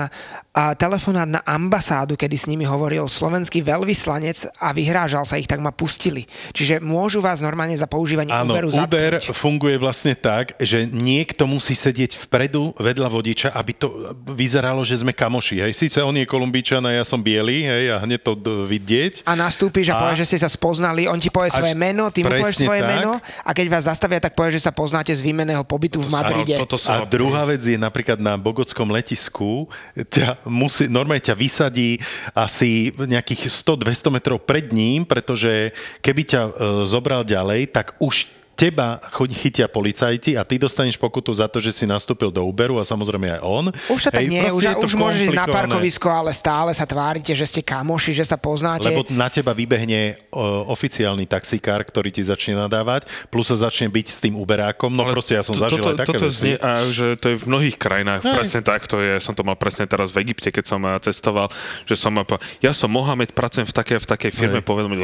a telefonát na ambasádu, kedy s nimi hovoril slovenský veľvyslanec a vyhrážal sa ich, tak ma pustili. Čiže môžu vás normálne za používanie Áno, Uberu Uber zatknúť. funguje vlastne tak, že niekto musí sedieť vpredu vedľa vodiča, aby to vyzeralo, že sme kamoši. Hej. Sice on je kolumbíčan a ja som biely, hej, a hneď to d- vidieť. A nastúpiš a, A- povieš, že ste sa spoznali, on ti povie svoje meno, ty mu povieš svoje tak. meno a keď vás zastavia, tak povieš, že sa poznáte z výmeného pobytu v Madride. toto sú A druhá vec je napríklad na bogotskom letisku, ťa musí, normálne ťa vysadí asi nejakých 100-200 metrov pred ním, pretože keby ťa e, zobral ďalej, tak už teba chytia policajti a ty dostaneš pokutu za to, že si nastúpil do Uberu a samozrejme aj on. Už to tak Hej, nie, už, je to už môžeš ísť na parkovisko, ale stále sa tvárite, že ste kamoši, že sa poznáte. Lebo na teba vybehne o, oficiálny taxikár, ktorý ti začne nadávať, plus sa začne byť s tým Uberákom. No proste ja som to- zažil toto, aj také toto veci. znie, a že to je v mnohých krajinách, Hej. presne tak, to je, som to mal presne teraz v Egypte, keď som cestoval, že som, ja som Mohamed, pracujem v takej, v takej firme, povedal mi,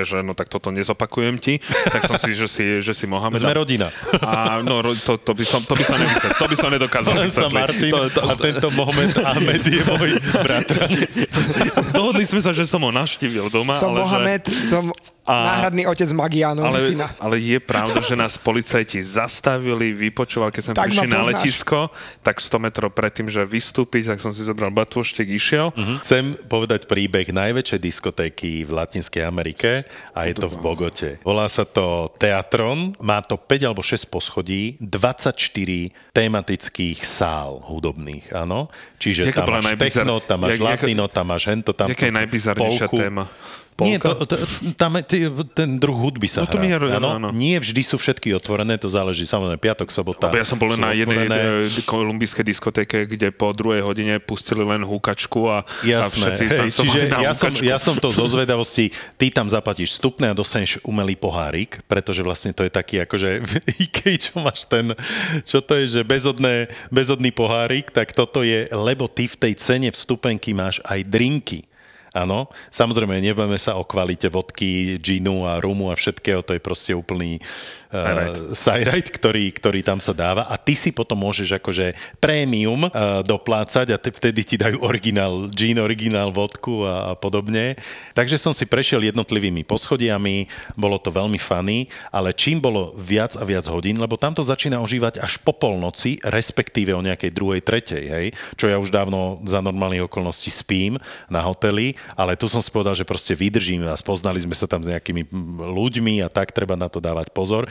že no tak toto nezopakujem ti, tak som si, že si, že si Mohamed. Sme rodina. A no, to, to, by, som, to by som nevysvetlil, to by som nedokázal sa vysvetliť. Martin To, to, a tento Mohamed Ahmed je môj bratranec. dohodli sme sa, že som ho navštívil doma, som ale Mohamed, som A- náhradný otec Magianov ale, syna. ale je pravda, že nás policajti zastavili, vypočúvali, keď sme Tak prišli ma na letisko, tak 100 metrov predtým, že vystúpiť, tak som si zobral batôštek, išiel. Chcem povedať príbeh najväčšej diskotéky v Latinskej Amerike a je to v Bogote. Volá sa to Teatron, má to 5 alebo 6 poschodí, 24 tematických sál hudobných, áno. Čiže Jaká tam máš najbizar- techno, tam máš jak- latino, tam máš hento, tam Jaká je najbizarnejšia polku. Nie, to, to, tam je, ty- ten druh hudby sa No to hrá. mi je- áno. áno. Nie vždy sú všetky otvorené, to záleží samozrejme piatok, sobota. Lebo ja som bol len na jednej otvorené. e, kolumbijskej diskotéke, kde po druhej hodine pustili len húkačku a, a Jasné, všetci hej, tancovali čiže na ja som, ja som to zo zvedavosti, ty tam zaplatíš vstupné a dostaneš umelý pohárik, pretože vlastne to je taký akože v IKEA, čo máš ten, čo to je, že bezodné, bezodný pohárik, tak toto je, lebo ty v tej cene vstupenky máš aj drinky. Áno, samozrejme, nebudeme sa o kvalite vodky, džinu a rumu a všetkého, to je proste úplný uh, sajrajt, ktorý, ktorý tam sa dáva. A ty si potom môžeš akože prémium uh, doplácať a te, vtedy ti dajú originál gin, originál vodku a, a podobne. Takže som si prešiel jednotlivými poschodiami, bolo to veľmi funny, ale čím bolo viac a viac hodín, lebo tam to začína ožívať až po polnoci, respektíve o nejakej druhej, tretej, hej, čo ja už dávno za normálnych okolností spím na hoteli, ale tu som si povedal, že proste vydržím a spoznali sme sa tam s nejakými ľuďmi a tak treba na to dávať pozor.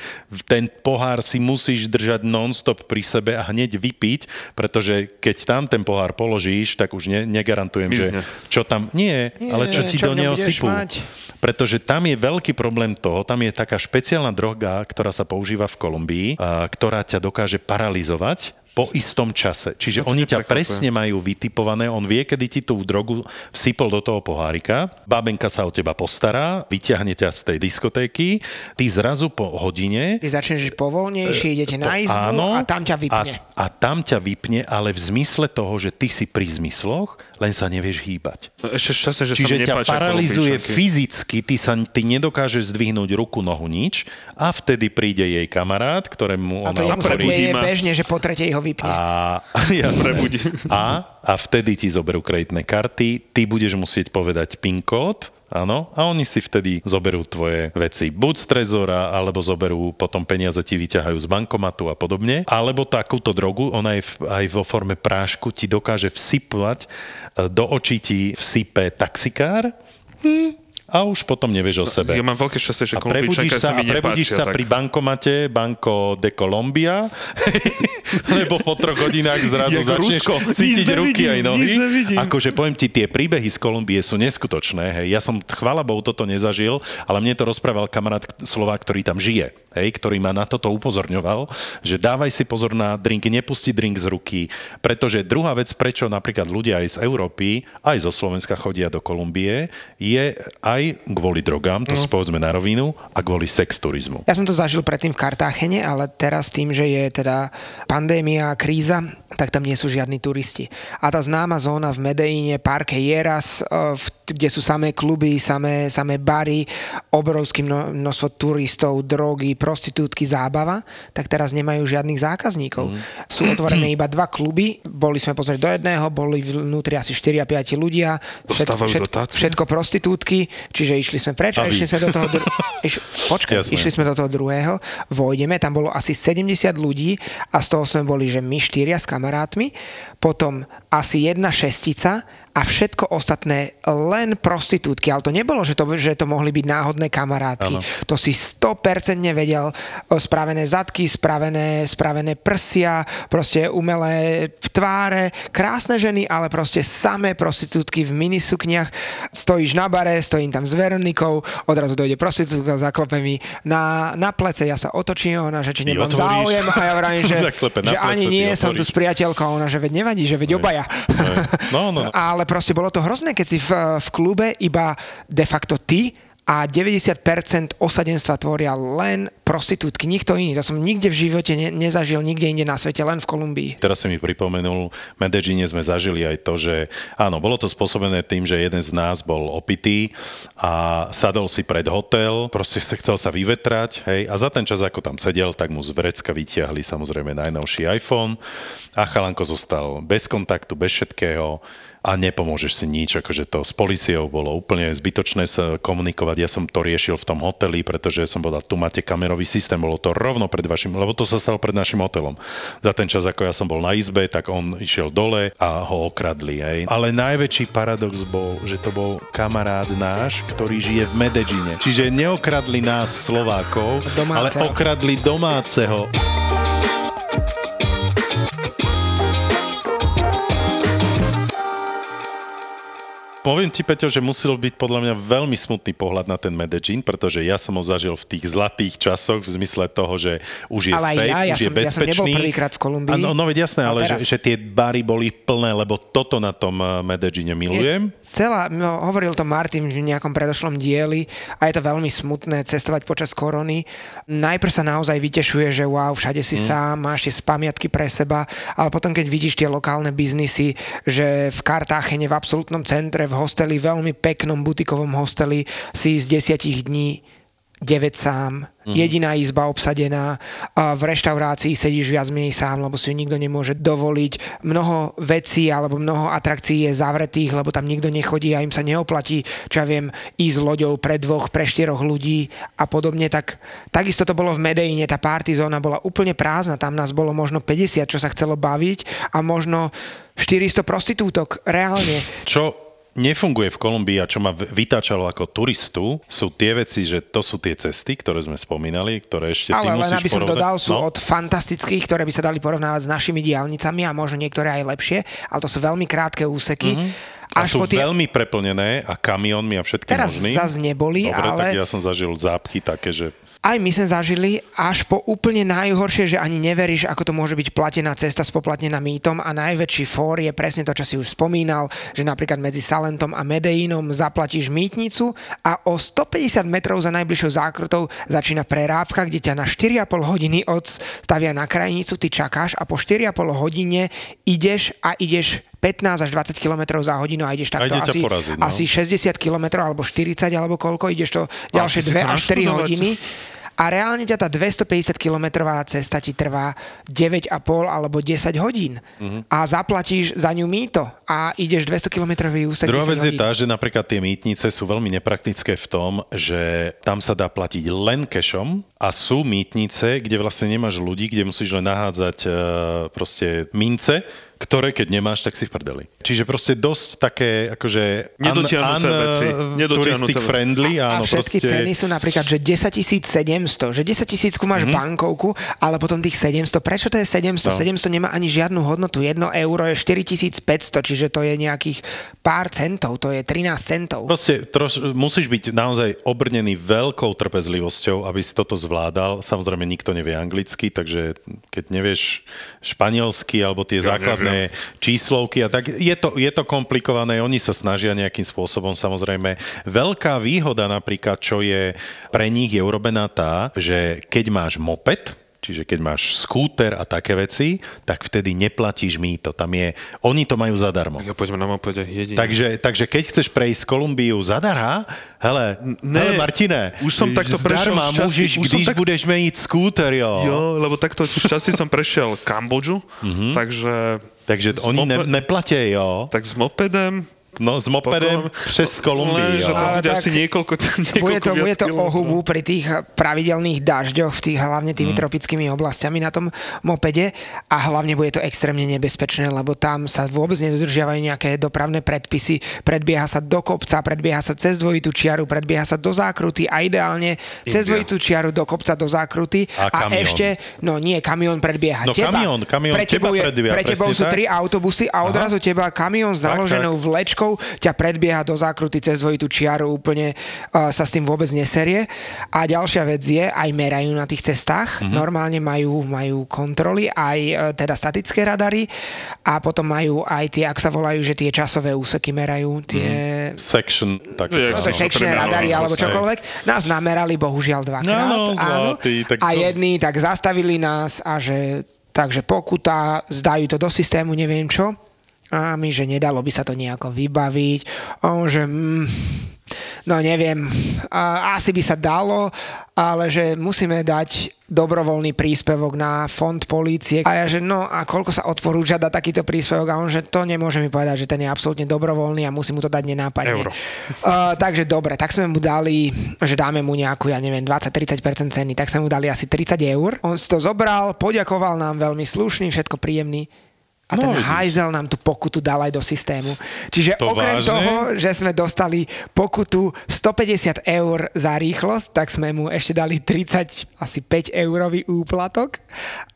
Ten pohár si musíš držať non-stop pri sebe a hneď vypiť, pretože keď tam ten pohár položíš, tak už ne, negarantujem, Mizne. že čo tam... Nie, Nie, ale čo ti čo do neho sypú. mať? Pretože tam je veľký problém toho, tam je taká špeciálna droga, ktorá sa používa v Kolumbii, a, ktorá ťa dokáže paralizovať po istom čase. Čiže oni ťa neprekvapuje. presne majú vytipované, on vie, kedy ti tú drogu vsypol do toho pohárika, babenka sa o teba postará, vyťahne ťa z tej diskotéky, ty zrazu po hodine Ty začneš povolnejšie, idete E, to na izbu a tam ťa vypne. A, a tam ťa vypne, ale v zmysle toho, že ty si pri zmysloch, len sa nevieš hýbať. Ešte šťastne, že Čiže sa ťa paralizuje fyzicky, ty, sa, ty nedokážeš zdvihnúť ruku, nohu, nič a vtedy príde jej kamarát, ktorému A to ona jemu sa otvorí deje ma. bežne, že po tretej ho vypne. a, jasné. Prebudí. a, a vtedy ti zoberú kreditné karty, ty budeš musieť povedať PIN kód, Áno, a oni si vtedy zoberú tvoje veci. Buď z trezora, alebo zoberú potom peniaze ti vyťahajú z bankomatu a podobne. Alebo takúto drogu, ona je v- aj vo forme prášku, ti dokáže vsypať, e, do očí ti vsype taxikár. Hm, a už potom nevieš o sebe. Ja mám veľké šťastie, že A prebudíš sa, a prebudíš nepáčia. sa tak... pri bankomate Banco de Colombia, lebo po troch hodinách zrazu začneš Rusko. cítiť Nic ruky nevidím, aj nohy. nevidím. Akože poviem ti, tie príbehy z Kolumbie sú neskutočné. Hej. Ja som, chvála Bohu, toto nezažil, ale mne to rozprával kamarát Slovák, ktorý tam žije, hej, ktorý ma na toto upozorňoval, že dávaj si pozor na drink, nepusti drink z ruky, pretože druhá vec, prečo napríklad ľudia aj z Európy, aj zo Slovenska chodia do Kolumbie, je aj kvôli drogám, to no. povedzme na rovinu, a kvôli sexturizmu. Ja som to zažil predtým v Kartáchene, ale teraz tým, že je teda pandémia kríza, tak tam nie sú žiadni turisti. A tá známa zóna v Medellíne, Parque Jeras, eh, v- kde sú samé kluby, samé, samé bary, obrovské mno, množstvo turistov, drogy, prostitútky, zábava, tak teraz nemajú žiadnych zákazníkov. Mhm. Sú otvorené iba dva kluby, boli sme pozrieť do jedného, boli vnútri asi 4 a 5 ľudia, Dostávajú dotácie? všetko prostitútky, čiže išli sme preč a, A vy? išli sme do toho... Dru- iš, počkaj, Jasné. išli sme do toho druhého, vojdeme, tam bolo asi 70 ľudí a z toho sme boli, že my štyria s kamarátmi, potom asi jedna šestica a všetko ostatné len prostitútky. Ale to nebolo, že to, že to mohli byť náhodné kamarátky. Áno. To si 100% vedel. O, Spravené zadky, spravené, spravené prsia, proste umelé tváre, krásne ženy, ale proste samé prostitútky v minisukniach. Stojíš na bare, stojím tam s Veronikou, odrazu dojde prostitútka, zaklope mi na, na plece, ja sa otočím, ona, že či nemám otvoríš. záujem a ja vravím, že, Zaklepe že ani plece, ty nie, som tu s priateľkou, ona, že veď nevadí, že veď obaja. No, no, no. Ale proste bolo to hrozné, keď si v, v klube iba de facto ty a 90% osadenstva tvoria len prostitútky, nikto iný. To som nikde v živote ne, nezažil, nikde inde na svete, len v Kolumbii. Teraz si mi pripomenul, v Medellíne sme zažili aj to, že áno, bolo to spôsobené tým, že jeden z nás bol opitý a sadol si pred hotel, proste sa chcel sa vyvetrať, hej, a za ten čas, ako tam sedel, tak mu z vrecka vytiahli samozrejme najnovší iPhone a chalanko zostal bez kontaktu, bez všetkého a nepomôžeš si nič, akože to s policiou bolo úplne zbytočné sa komunikovať. Ja som to riešil v tom hoteli, pretože som povedal, tu máte kamerový systém, bolo to rovno pred vašim, lebo to sa stalo pred našim hotelom. Za ten čas, ako ja som bol na izbe, tak on išiel dole a ho okradli. Hej. Ale najväčší paradox bol, že to bol kamarát náš, ktorý žije v Medellíne. Čiže neokradli nás Slovákov, ale Domáceho. okradli domáceho. Poviem ti, Peťo, že musel byť podľa mňa veľmi smutný pohľad na ten Medellín, pretože ja som ho zažil v tých zlatých časoch v zmysle toho, že už je Ale safe, ja, ja už je som- ja som bezpečný. nebol prvýkrát v Kolumbii. Áno, no veď jasné, A ale že, že tie bary boli plné, lebo toto na tom eh, Medellíne milujem. Je celá, no, hovoril to Martin v nejakom predošlom dieli a je to veľmi smutné cestovať počas korony. Najprv sa naozaj vytešuje, že wow, všade si mm. sám, máš tie pamiatky pre seba, ale potom keď vidíš tie lokálne biznisy, že v Kartáchene, v absolútnom centre, v hosteli, veľmi peknom butikovom hosteli si z desiatich dní 9 sám, mm. jediná izba obsadená, v reštaurácii sedíš viac menej sám, lebo si ju nikto nemôže dovoliť. Mnoho vecí alebo mnoho atrakcií je zavretých, lebo tam nikto nechodí a im sa neoplatí, čo ja viem, ísť loďou pre dvoch, pre štyroch ľudí a podobne. Tak, takisto to bolo v Medellíne, tá party zóna bola úplne prázdna, tam nás bolo možno 50, čo sa chcelo baviť a možno 400 prostitútok, reálne. Čo nefunguje v Kolumbii a čo ma vytáčalo ako turistu, sú tie veci, že to sú tie cesty, ktoré sme spomínali, ktoré ešte ty Ale len musíš aby som porovnať. dodal, sú no, od fantastických, ktoré by sa dali porovnávať s našimi diálnicami a možno niektoré aj lepšie, ale to sú veľmi krátke úseky. a Až sú po tie... veľmi preplnené a kamionmi a všetkým Teraz možným. zas neboli, Dobre, ale- tak ja som zažil zápchy také, že Aj my sme zažili až po úplne najhoršie, že ani neveríš, ako to môže byť platená cesta spoplatnená mýtom a najväčší fór je presne to, čo si už spomínal, že napríklad medzi Salentom a Medeinom zaplatíš mýtnicu a o 150 metrov za najbližšou zákrutou začína prerábka, kde ťa na 4,5 hodiny odstavia na krajnicu, ty čakáš a po 4,5 hodine ideš a ideš 15 až 20 km za hodinu a ideš takto ťa asi, poraziť, no. asi 60 km alebo 40 alebo koľko, ideš to ďalšie si to 2 až 4 naštudovať. hodiny. A reálne ťa tá 250 kilometrová cesta ti trvá 9,5 alebo 10 hodín. Mhm. A zaplatíš za ňu mýto a ideš 200 kilometrový úsek Druhá 10 vec je hodín. tá, že napríklad tie mýtnice sú veľmi nepraktické v tom, že tam sa dá platiť len cashom a sú mýtnice, kde vlastne nemáš ľudí, kde musíš len nahádzať e, proste mince, ktoré keď nemáš, tak si v prdeli. Čiže proste dosť také akože Nedotiahnuté veci. Nedotiahnuté turistic friendly, A áno, všetky proste... ceny sú napríklad, že 10 700, že 10 tisícku máš mm-hmm. bankovku, ale potom tých 700. Prečo to je 700? No. 700 nemá ani žiadnu hodnotu. 1 euro je 4500, čiže to je nejakých pár centov, to je 13 centov. Proste troš, musíš byť naozaj obrnený veľkou trpezlivosťou, aby si toto zvládal. Samozrejme, nikto nevie anglicky, takže keď nevieš španielsky alebo tie Ja základné číslovky a tak, je to, je to komplikované. Oni sa snažia nejakým spôsobom, samozrejme. Veľká výhoda napríklad, čo je pre nich je urobená tá, že keď máš moped, Čiže keď máš skúter a také veci, tak vtedy neplatíš mýto. Tam je, oni to majú zadarmo. Tak poďme na mopede jedine. Takže, takže keď chceš prejsť Kolumbiu zadará, hele, Ne, hele Martine, už som takto prešiel zdarma časy- môžeš, už když tak- budeš mať skúter, jo. Jo, lebo takto časy som prešiel Kambodžu, Mhm. takže... Takže oni ne, neplatia, jo. Tak s mopedem... No s mopedem Potom- přes Kolumbii, že Ale bude asi niekoľko, niekoľko Bude to, bude to o hubu pri tých pravidelných dažďoch, v tých hlavne Mm. tými tropickými oblastiami na tom mopede a hlavne bude to extrémne nebezpečné, lebo tam sa vôbec nedodržiavajú nejaké dopravné predpisy, predbieha sa do kopca, predbieha sa cez dvojitú čiaru, predbieha sa do zákruty a ideálne cez India. dvojitú čiaru do kopca do zákruty A kamión. ešte, no nie, kamión predbieha No teba. kamión, kamión pre teba je, predbieha, pre tebou sú tak. tri autobusy a odrazu teba kamión s Tak, naloženou tak. vlečkou ťa predbieha do zákruty cez dvojitú čiaru, úplne uh, sa s tým vôbec neserie. A ďalšia vec je, aj merajú na tých cestách, Mhm. mm-hmm. normálne majú, majú kontroly, aj uh, teda statické radary a potom majú aj tie, ako sa volajú, že tie časové úseky merajú, tie... Mhm. Section, tak Jak No, primeral, radary alebo čokoľvek. Nás namerali bohužiaľ dvakrát. Áno, zlatý, tak a to- jedni tak zastavili nás a že takže pokuta, zdajú to do systému, neviem čo. A my, že nedalo by sa to nejako vybaviť. A on, že mm, no neviem, a, asi by sa dalo, ale že musíme dať dobrovoľný príspevok na fond polície. A ja, že no a koľko sa odporúča dať takýto príspevok? A on, že to nemôže mi povedať, že ten je absolútne dobrovoľný a musí mu to dať nenápadne. Euro. Uh, takže dobre, tak sme mu dali, že dáme mu nejakú, ja neviem, 20-30% ceny, tak sme mu dali asi 30 eur. On si to zobral, poďakoval nám veľmi slušný, všetko príjemný. A No, ten vidíš. hajzel nám tú pokutu dal aj do systému. Čiže To okrem vážne? toho, že sme dostali pokutu 150 eur za rýchlosť, tak sme mu ešte dali 30, asi 5 eurový úplatok.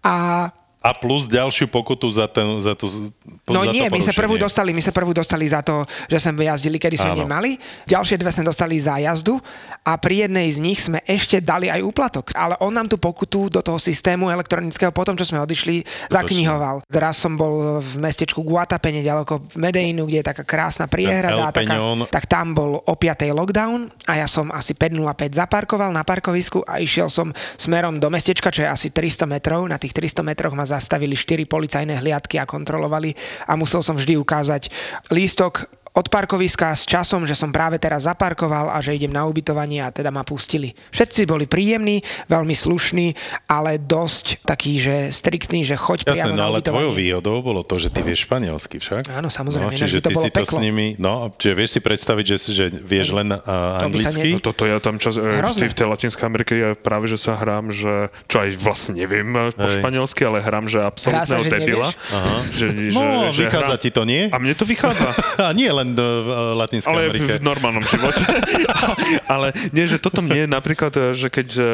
A A plus ďalšiu pokutu za, ten, za to No za nie, to my sa prvú dostali, my sa prvú dostali za to, že sme jazdili, kedy sme Áno. nemali. Ďalšie dve sme dostali za jazdu a pri jednej z nich sme ešte dali aj úplatok. Ale on nám tú pokutu do toho systému elektronického potom, čo sme odišli, zaknihoval. Raz som bol v mestečku Guatape, nedaleko Medeinu, kde je taká krásna priehrada. A taká, tak tam bol o 5. lockdown a ja som asi 5.05 zaparkoval na parkovisku a išiel som smerom do mestečka, čo je asi 300 metrov. Na tých 300 metroch ma zastavili 4 policajné hliadky a kontrolovali a musel som vždy ukázať lístok od parkoviska s časom, že som práve teraz zaparkoval a že idem na ubytovanie a teda ma pustili. Všetci boli príjemní, veľmi slušní, ale dosť takí, že striktní, že choď Jasné, priamo no na ale tvojou výhodou bolo to, že ty vieš španielsky však. Áno, samozrejme, No, čiže ty bolo si to peklo. s nimi, no, čiže vieš si predstaviť, že, si- že vieš len uh, To anglicky. No toto ja tam čas, e, Hrozné. v tej Latinskej Amerike ja práve, že sa hrám, že, čo aj vlastne neviem e, po Hej. španielsky, ale hrám, že absolútneho že debila. Že, No, vychádza ti to, nie? A mne to vychádza. A nie len len v eh, Latinskej ale Amerike. v, normálnom živote. ale nie, že toto mne je napríklad, eh, že keď eh,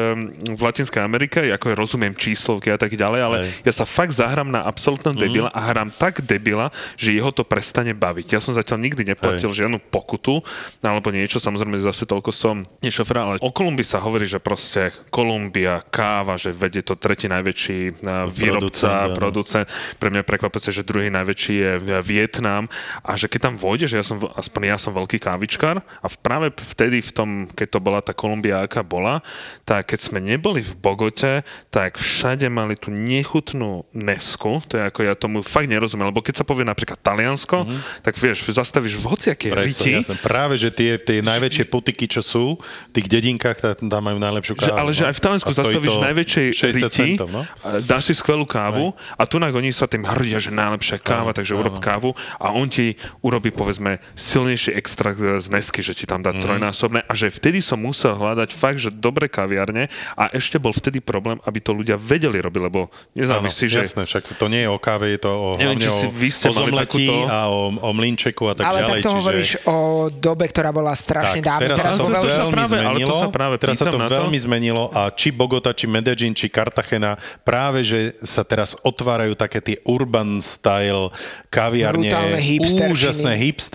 v Latinskej Amerike, ako ja rozumiem číslovky a tak ďalej, ale Hej. ja sa fakt zahrám na absolútnom Mhm. debila a hrám tak debila, že jeho to prestane baviť. Ja som zatiaľ nikdy neplatil žiadnu pokutu alebo niečo, samozrejme zase toľko som nešofér, ale o Kolumbii sa hovorí, že proste Kolumbia, káva, že vedie to tretí najväčší výrobca, producent. Pre mňa prekvapujúce, že druhý najväčší je Vietnam a že keď tam vôjdeš, ja som, aspoň ja som veľký kávičkár a v- práve vtedy v tom, keď to bola tá Kolumbia, aká bola, tak keď sme neboli v Bogote, tak všade mali tú nechutnú nesku, to je ako ja tomu fakt nerozumiem, lebo keď sa povie napríklad Taliansko, mm-hmm. tak vieš, zastavíš v hociakej riti, Presne, jasne. Práve, že tie, tie najväčšie putiky, čo sú, v tých dedinkách, tam majú najlepšiu Že, kávu. ale že no. aj v Taliansku stojí zastavíš najväčšej 60 riti, centov, no? dáš si skvelú kávu a tu oni sa tým hrdia, že najlepšia káva, takže urob kávu a on ti urobí povedzme silnejší extrakt z nesky, že ti tam dá trojnásobné a že vtedy som musel hľadať fakt, že dobré kaviarne a ešte bol vtedy problém, aby to ľudia vedeli robiť, lebo nezávisí, že jasné, však to nie je o káve, je to o, Neviem, hlavne či si o, vy ste o zomletí takúto- a o, o mlinčeku a tak ale ďalej. tak to hovoríš o dobe, ktorá bola strašne dávno. teraz sa to veľmi- sa veľmi práve- ale to zmenilo. sa práve teraz sa to na to. veľmi zmenilo a či Bogota, či Medellín, či Cartagena, práve že sa teraz otvárajú také tie urban style kaviarne, Brutálne hipsterčiny.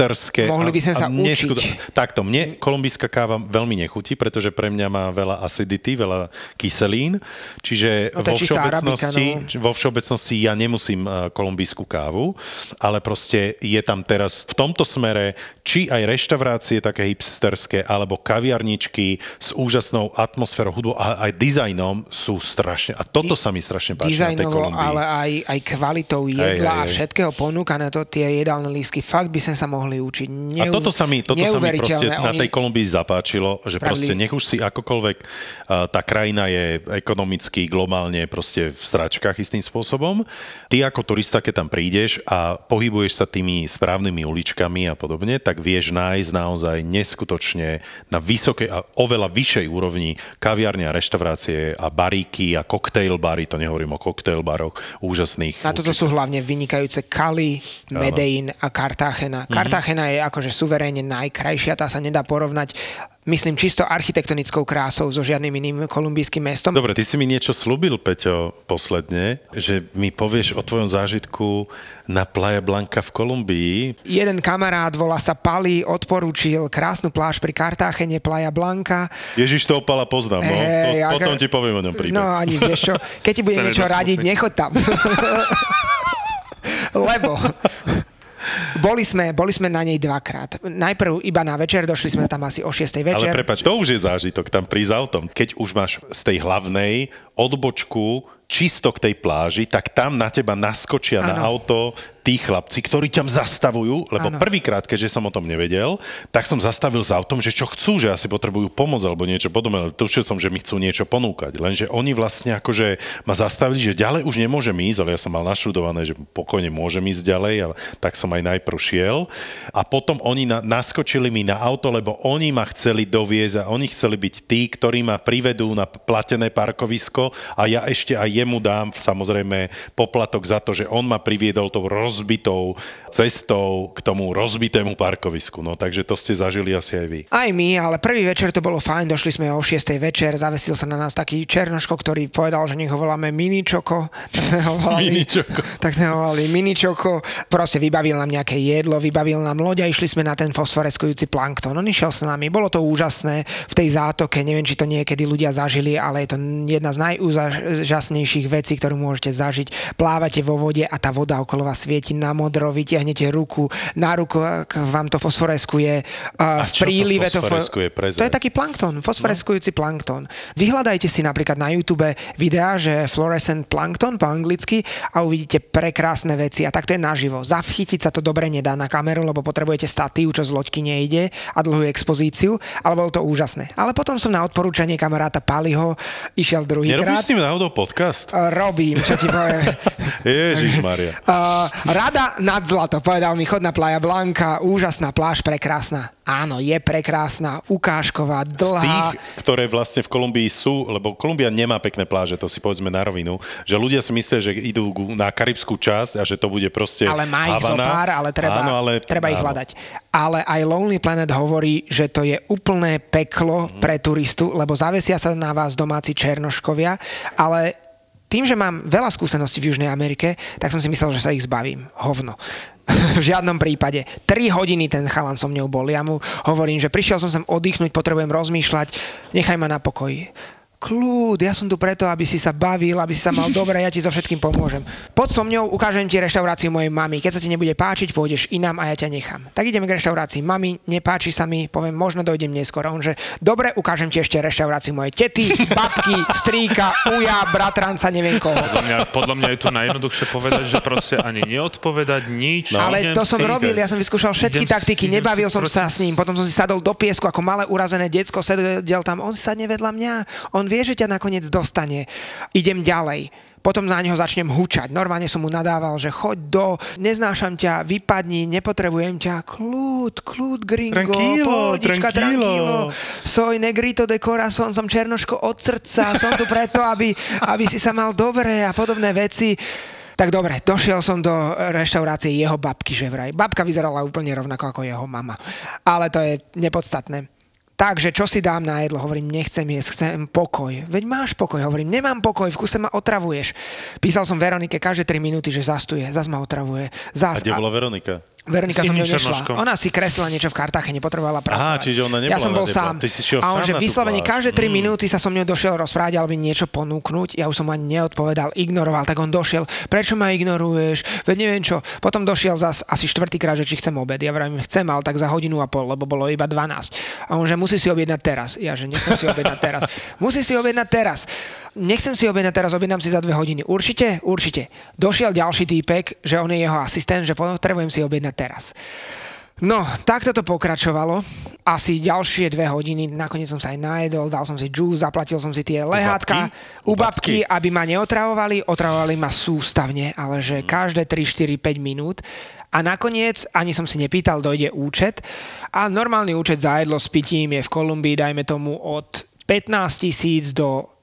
Hipsterské. Mohli by sme a- sa a učiť. Takto, mne kolumbijská káva veľmi nechutí, pretože pre mňa má veľa acidity, veľa kyselín, čiže No vo všeobecnosti, arabika, no. vo všeobecnosti ja nemusím eh, kolumbijskú kávu, ale proste je tam teraz v tomto smere či aj reštaurácie také hipsterské, alebo kaviarničky s úžasnou atmosférou, hudbou a aj dizajnom sú strašne, a toto sa mi strašne páči na tej Kolumbii. ale aj, aj kvalitou jedla hej, a hej. všetkého ponúkané to tie jedálne lístky. Fakt by sme sa mohli učiť. A toto sa mi, toto sa mi proste na tej Kolumbii zapáčilo, že spravili- proste nech už si akokoľvek tá krajina je ekonomicky, globálne proste v sračkách istým spôsobom. Ty ako turista, keď tam prídeš a pohybuješ sa tými správnymi uličkami a podobne, tak vieš nájsť naozaj neskutočne na vysokej a oveľa vyššej úrovni kaviarne a reštaurácie a baríky a koktejl bary, to nehovorím o koktejl baroch, úžasných. Na toto sú hlavne vynikajúce Cali, Medellín a Cartagena. Mhm. Cartagena je akože suverénne najkrajšia, tá sa nedá porovnať myslím čisto architektonickou krásou so žiadnym iným kolumbijským mestom. Dobre, ty si mi niečo slúbil, Peťo, posledne, že mi povieš o tvojom zážitku na Playa Blanca v Kolumbii. Jeden kamarát, volá sa Pali, odporúčil krásnu pláž pri Cartagene, Playa Blanca. Ježiš to opala poznám, no. Po, ako- potom ti poviem o ňom príbeh. No ani vieš čo, keď ti bude niečo radiť, nechoď tam. Lebo boli sme, boli sme na nej dvakrát. Najprv iba na večer, došli sme tam asi o 6. Ale večer. prepač, to už je zážitok tam prísť autom. Keď už máš z tej hlavnej odbočku čisto k tej pláži, tak tam na teba naskočia na Áno. auto tí chlapci, ktorí ťa zastavujú, lebo prvýkrát, keďže som o tom nevedel, tak som zastavil s autom, že čo chcú, že asi potrebujú pomoc alebo niečo podobné. Ale Tušil som, že mi chcú niečo ponúkať. Lenže oni vlastne akože ma zastavili, že ďalej už nemôžem ísť, ale ja som mal naštudované, že pokojne môžem ísť ďalej, a tak som aj najprv šiel. A potom oni na, naskočili mi na auto, lebo oni ma chceli doviezť a oni chceli byť tí, ktorí ma privedú na platené parkovisko a ja ešte aj jemu dám samozrejme poplatok za to, že on ma priviedol tou rozbitou cestou k tomu rozbitému parkovisku. No takže to ste zažili asi aj vy. Aj my, ale prvý večer to bolo fajn, došli sme o 6. večer, zavesil sa na nás taký černoško, ktorý povedal, že nech ho voláme Miničoko. Tak sme ho volali, Miničoko. Tak sme ho volali Miničoko. Proste vybavil nám nejaké jedlo, vybavil nám loď a išli sme na ten fosforeskujúci plankton. On išiel s nami, bolo to úžasné v tej zátoke, neviem, či to niekedy ľudia zažili, ale je to jedna z najúžasnejších vecí, ktorú môžete zažiť. Plávate vo vode a tá voda okolo vás svieti na modro, vytiahnete ruku, na ruku vám to fosforeskuje. A v to prílive to, fosforeskuje? Prezrať. to je taký plankton, fosforeskujúci plankton. Vyhľadajte si napríklad na YouTube videá, že fluorescent plankton po anglicky a uvidíte prekrásne veci a tak to je naživo. Zavchytiť sa to dobre nedá na kameru, lebo potrebujete statív, čo z loďky nejde a dlhú expozíciu, ale bolo to úžasné. Ale potom som na odporúčanie kamaráta Paliho išiel druhýkrát. Nerobíš s ním náhodou podcast? podcast? Robím, čo ti poviem. Ježiš Maria. Uh, rada nad zlato, povedal mi, chod na Playa Blanca, úžasná pláž, prekrásna. Áno, je prekrásna, ukážková, Z dlhá. tých, ktoré vlastne v Kolumbii sú, lebo Kolumbia nemá pekné pláže, to si povedzme na rovinu, že ľudia si myslia, že idú na karibskú časť a že to bude proste Ale má ich Havana. pár, ale treba, áno, ale, treba ich áno. hľadať. Ale aj Lonely Planet hovorí, že to je úplné peklo Mhm. pre turistu, lebo zavesia sa na vás domáci černoškovia, ale tým, že mám veľa skúseností v Južnej Amerike, tak som si myslel, že sa ich zbavím. Hovno. v žiadnom prípade. 3 hodiny ten chalan so mňou bol. Ja mu hovorím, že prišiel som sem oddychnúť, potrebujem rozmýšľať, nechaj ma na pokoji. Kľud, ja som tu preto, aby si sa bavil, aby si sa mal dobre, ja ti so všetkým pomôžem. Poď so mňou, ukážem ti reštauráciu mojej mamy. Keď sa ti nebude páčiť, pôjdeš inám a ja ťa nechám. Tak ideme k reštaurácii mamy, nepáči sa mi, poviem, možno dojdem neskôr. A On že, dobre, ukážem ti ešte reštauráciu mojej tety, babky, strýka, uja, bratranca, neviem koho. Podľa mňa, podľa mňa je to najjednoduchšie povedať, že proste ani neodpovedať nič. No, ale to som si- robil, ja som vyskúšal všetky idem taktiky, idem nebavil som proti- sa s ním, potom som si sadol do piesku ako malé urazené decko, sedel tam, on sadne vedľa mňa, on vie, že ťa nakoniec dostane. Idem ďalej. Potom na neho začnem hučať. Normálne som mu nadával, že choď do, neznášam ťa, vypadni, nepotrebujem ťa. Kľud, kľud, gringo, Tranquilo, pohodička, tranquilo. Soy negrito de corazón, som černoško od srdca, som tu preto, aby, aby si sa mal dobre a podobné veci. Tak dobre, došiel som do reštaurácie jeho babky, že vraj. Babka vyzerala úplne rovnako ako jeho mama. Ale to je nepodstatné. Takže čo si dám na jedlo? Hovorím, nechcem jesť, chcem pokoj. Veď máš pokoj. Hovorím, nemám pokoj, v kuse ma otravuješ. Písal som Veronike každé 3 minúty, že zastuje, zas ma otravuje. A Zas. kde bola Veronika? Veronika S so mnou nešla. Ona si kreslila niečo v kartách a nepotrebovala pracovať. čiže ona Ja nebola som bol teba. sám. Ty si šiel a on, že vyslovene každé 3 Mm. minúty sa so mnou došiel rozprávať alebo niečo ponúknuť. Ja už som ani neodpovedal, ignoroval, tak on došiel. Prečo ma ignoruješ? Veď neviem čo. Potom došiel zas asi štvrtýkrát, že či chcem obed. Ja vravím, chcem, ale tak za hodinu a pol, lebo bolo iba 12. A on, že musí si objednať teraz. Ja, že nechcem si objednať teraz. Musí si objednať teraz. Nechcem si objednať teraz, objednám si za dve hodiny. Určite? Určite. Došiel ďalší týpek, že on je jeho asistent, že potrebujem si objednať teraz. No, takto to pokračovalo. Asi ďalšie dve hodiny, nakoniec som sa aj najedol, dal som si džús, zaplatil som si tie lehátka babky? u babky, aby ma neotravovali. Otravovali ma sústavne, ale že každé 3, 4, 5 minút. A nakoniec, ani som si nepýtal, dojde účet. A normálny účet za jedlo s pitím je v Kolumbii, dajme tomu, od 15 tisíc do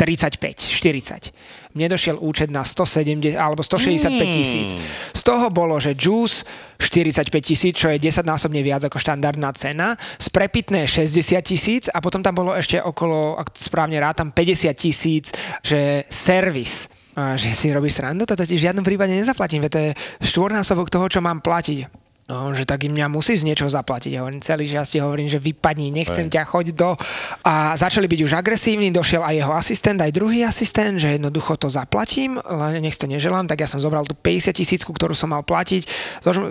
35, 40. Mne došiel účet na 170 alebo 165 tisíc. Z toho bolo, že juice 45 tisíc, čo je 10 násobne viac ako štandardná cena, sprepitné 60 tisíc a potom tam bolo ešte okolo, ak správne rátam, 50 tisíc, že servis. A že si robíš srandu, to ti v žiadnom prípade nezaplatím, veď to je štvornásobok toho, čo mám platiť. No, že tak im mňa musí z niečoho zaplatiť. Ja hovorím, celý čas ti hovorím, že vypadni, nechcem ťa, choď do... A začali byť už agresívni, došiel aj jeho asistent, aj druhý asistent, že jednoducho to zaplatím, ale nech to neželám, tak ja som zobral tú 50 tisícku, ktorú som mal platiť,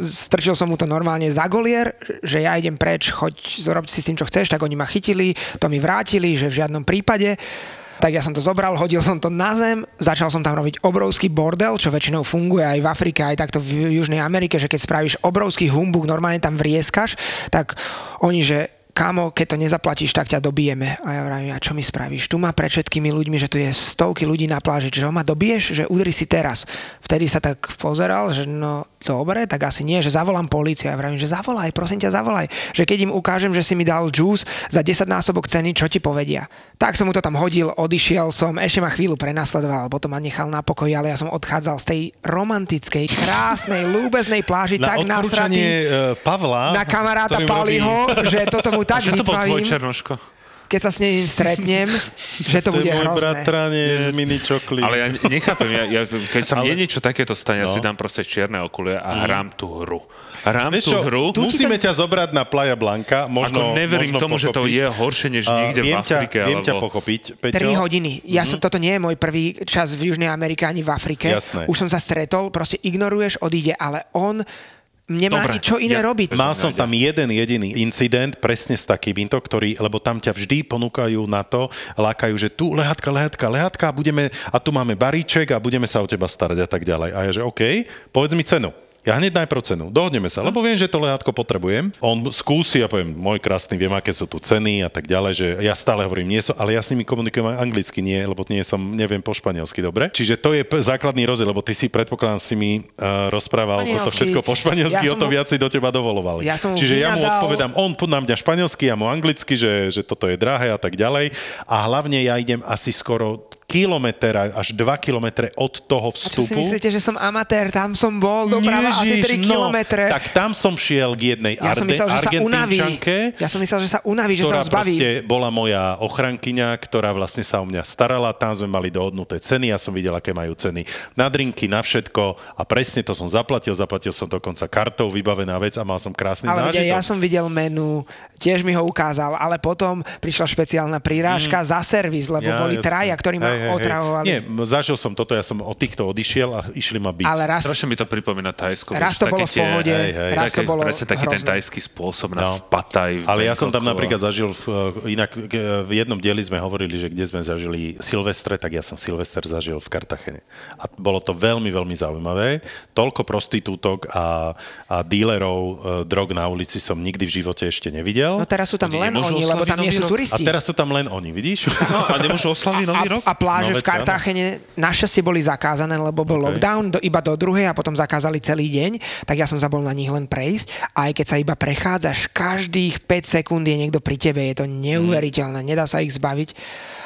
strčil som mu to normálne za golier, že ja idem preč, choď, zrob si s tým, čo chceš, tak oni ma chytili, to mi vrátili, že v žiadnom prípade. Tak ja som to zobral, hodil som to na zem, začal som tam robiť obrovský bordel, čo väčšinou funguje aj v Afrike, aj takto v Južnej Amerike, že keď spravíš obrovský humbuk, normálne tam vrieskaš, tak oni, že kámo, keď to nezaplatíš, tak ťa dobijeme. A ja vravím, a čo mi spravíš? Tu má pred všetkými ľuďmi, že tu je stovky ľudí na pláži, že ho ma dobiješ, že udri si teraz. Vtedy sa tak pozeral, že no dobre, tak asi nie, že zavolám políciu. Ja vravím, že zavolaj, prosím ťa, zavolaj. Že keď im ukážem, že si mi dal juice za 10 násobok ceny, čo ti povedia. Tak som mu to tam hodil, odišiel som, ešte ma chvíľu prenasledoval, potom ma nechal na pokoji, ale ja som odchádzal z tej romantickej, krásnej, lúbeznej pláži Na tak nasratý e, Pavla, na kamaráta ktorým robí- Paliho, že toto mu tak Že to bol tvoj černoško. Keď sa s ním stretnem, že to To bude je môj hrozné. bratranec, mini čokli. Ale ja nechápem, ja, ja, keď sa mne Ale- niečo takéto stane, ja No. si dám proste čierne okulie a hrám tú hru. Hrám Vieš tú čo, hru. musíme ťa zobrať na Playa Blanca. Možno, Ako neverím možno tomu, že to pochopiť. je horšie než niekde v viem Afrike. Ťa, viem alebo... ťa pochopiť, Peťo. 3 hodiny. Ja som, toto nie je môj prvý čas v Južnej Amerike ani v Afrike. Jasné. Už som sa stretol, proste ignoruješ, odíde, ale on nemá Dobre, nič čo iné ja- robiť. Mal som tam jeden jediný incident, presne s takýmto, ktorý, lebo tam ťa vždy ponúkajú na to, lákajú, že tu lehatka, lehatka, lehatka a, budeme, a tu máme baríček a budeme sa o teba starať a tak ďalej. A ja, že OK, povedz mi cenu. Ja hneď najprv cenu. Dohodneme sa, lebo viem, že to lehátko potrebujem. On skúsi a poviem, môj krásny, viem, aké sú tu ceny a tak ďalej, že ja stále hovorím, nie som, ale ja s nimi komunikujem anglicky, nie, lebo nie som, neviem po španielsky, dobre? Čiže to je p- základný rozdiel, lebo ty si predpokladám si mi uh, rozprával toto všetko po španielsky, Ja o to viacej do teba dovolovali. Ja Čiže ja mu odpovedám, on na mňa španielsky, ja mu anglicky, že, že toto je drahé a tak ďalej. A hlavne ja idem asi skoro kilometr až 2 kilometre od toho A čo si vstupu. myslíte, že som amatér? Tam som bol doprava asi 3 Ježiš, kilometre. No, tak tam som šiel k jednej ja som Arde, myslel, že sa unaví. Ja som myslel, že sa unaví, že sa zbaví. bola moja ochrankyňa, ktorá vlastne sa o mňa starala, tam sme mali dohodnuté ceny, ja som videl, aké majú ceny na drinky, na všetko a presne to som zaplatil, zaplatil som dokonca kartou, vybavená vec a mal som krásny Ale zážitok. ja som videl menu, tiež mi ho ukázal, ale potom prišla špeciálna prirážka za servis, lebo boli Mm. jasné. traja, ktorí ma Hej, otravovali. Nie, zažil som toto, ja som od týchto odišiel a išli ma byť. Ale raz, Strašne mi to pripomína Tajsko. raz to bolo v pohode, hej, hej. raz to bolo presne taký ten tajský spôsob na No. pataj. v Ale ja som tam a- napríklad zažil, v, inak k- v jednom dieli sme hovorili, že kde sme zažili Silvestre, tak ja som Silvester zažil v Kartachene. A bolo to veľmi, veľmi zaujímavé. Toľko prostitútok a, a dílerov e, drog na ulici som nikdy v živote ešte nevidel. No teraz sú tam Oni len oni, lebo tam nie sú rok? A turisti. teraz sú tam len oni, vidíš? No, a nemôžu oslaviť a, nový rok? a pláže No, v. Kartáchene našťastie boli zakázané, lebo bol OK. lockdown do, iba do druhej a potom zakázali celý deň, tak ja som zabol na nich len prejsť a aj keď sa iba prechádzaš, každých 5 sekúnd je niekto pri tebe, je to neuveriteľné, nedá sa ich zbaviť.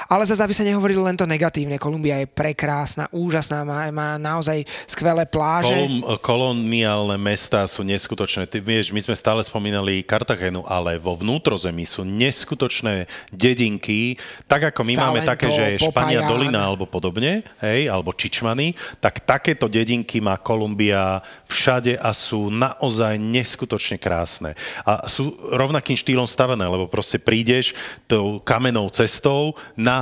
Ale zase, aby sa nehovorilo len to negatívne, Kolumbia je prekrásna, úžasná, má, má naozaj skvelé pláže. Kolum, koloniálne mestá sú neskutočné. Ty vieš, my sme stále spomínali Kartagenu, ale vo vnútrozemí sú neskutočné dedinky, tak ako my máme Salento, také, že Špania Popayán. dolina alebo podobne, hej, alebo Čičmany, tak takéto dedinky má Kolumbia všade a sú naozaj neskutočne krásne. A sú rovnakým štýlom stavené, lebo proste prídeš tou kamennou cestou na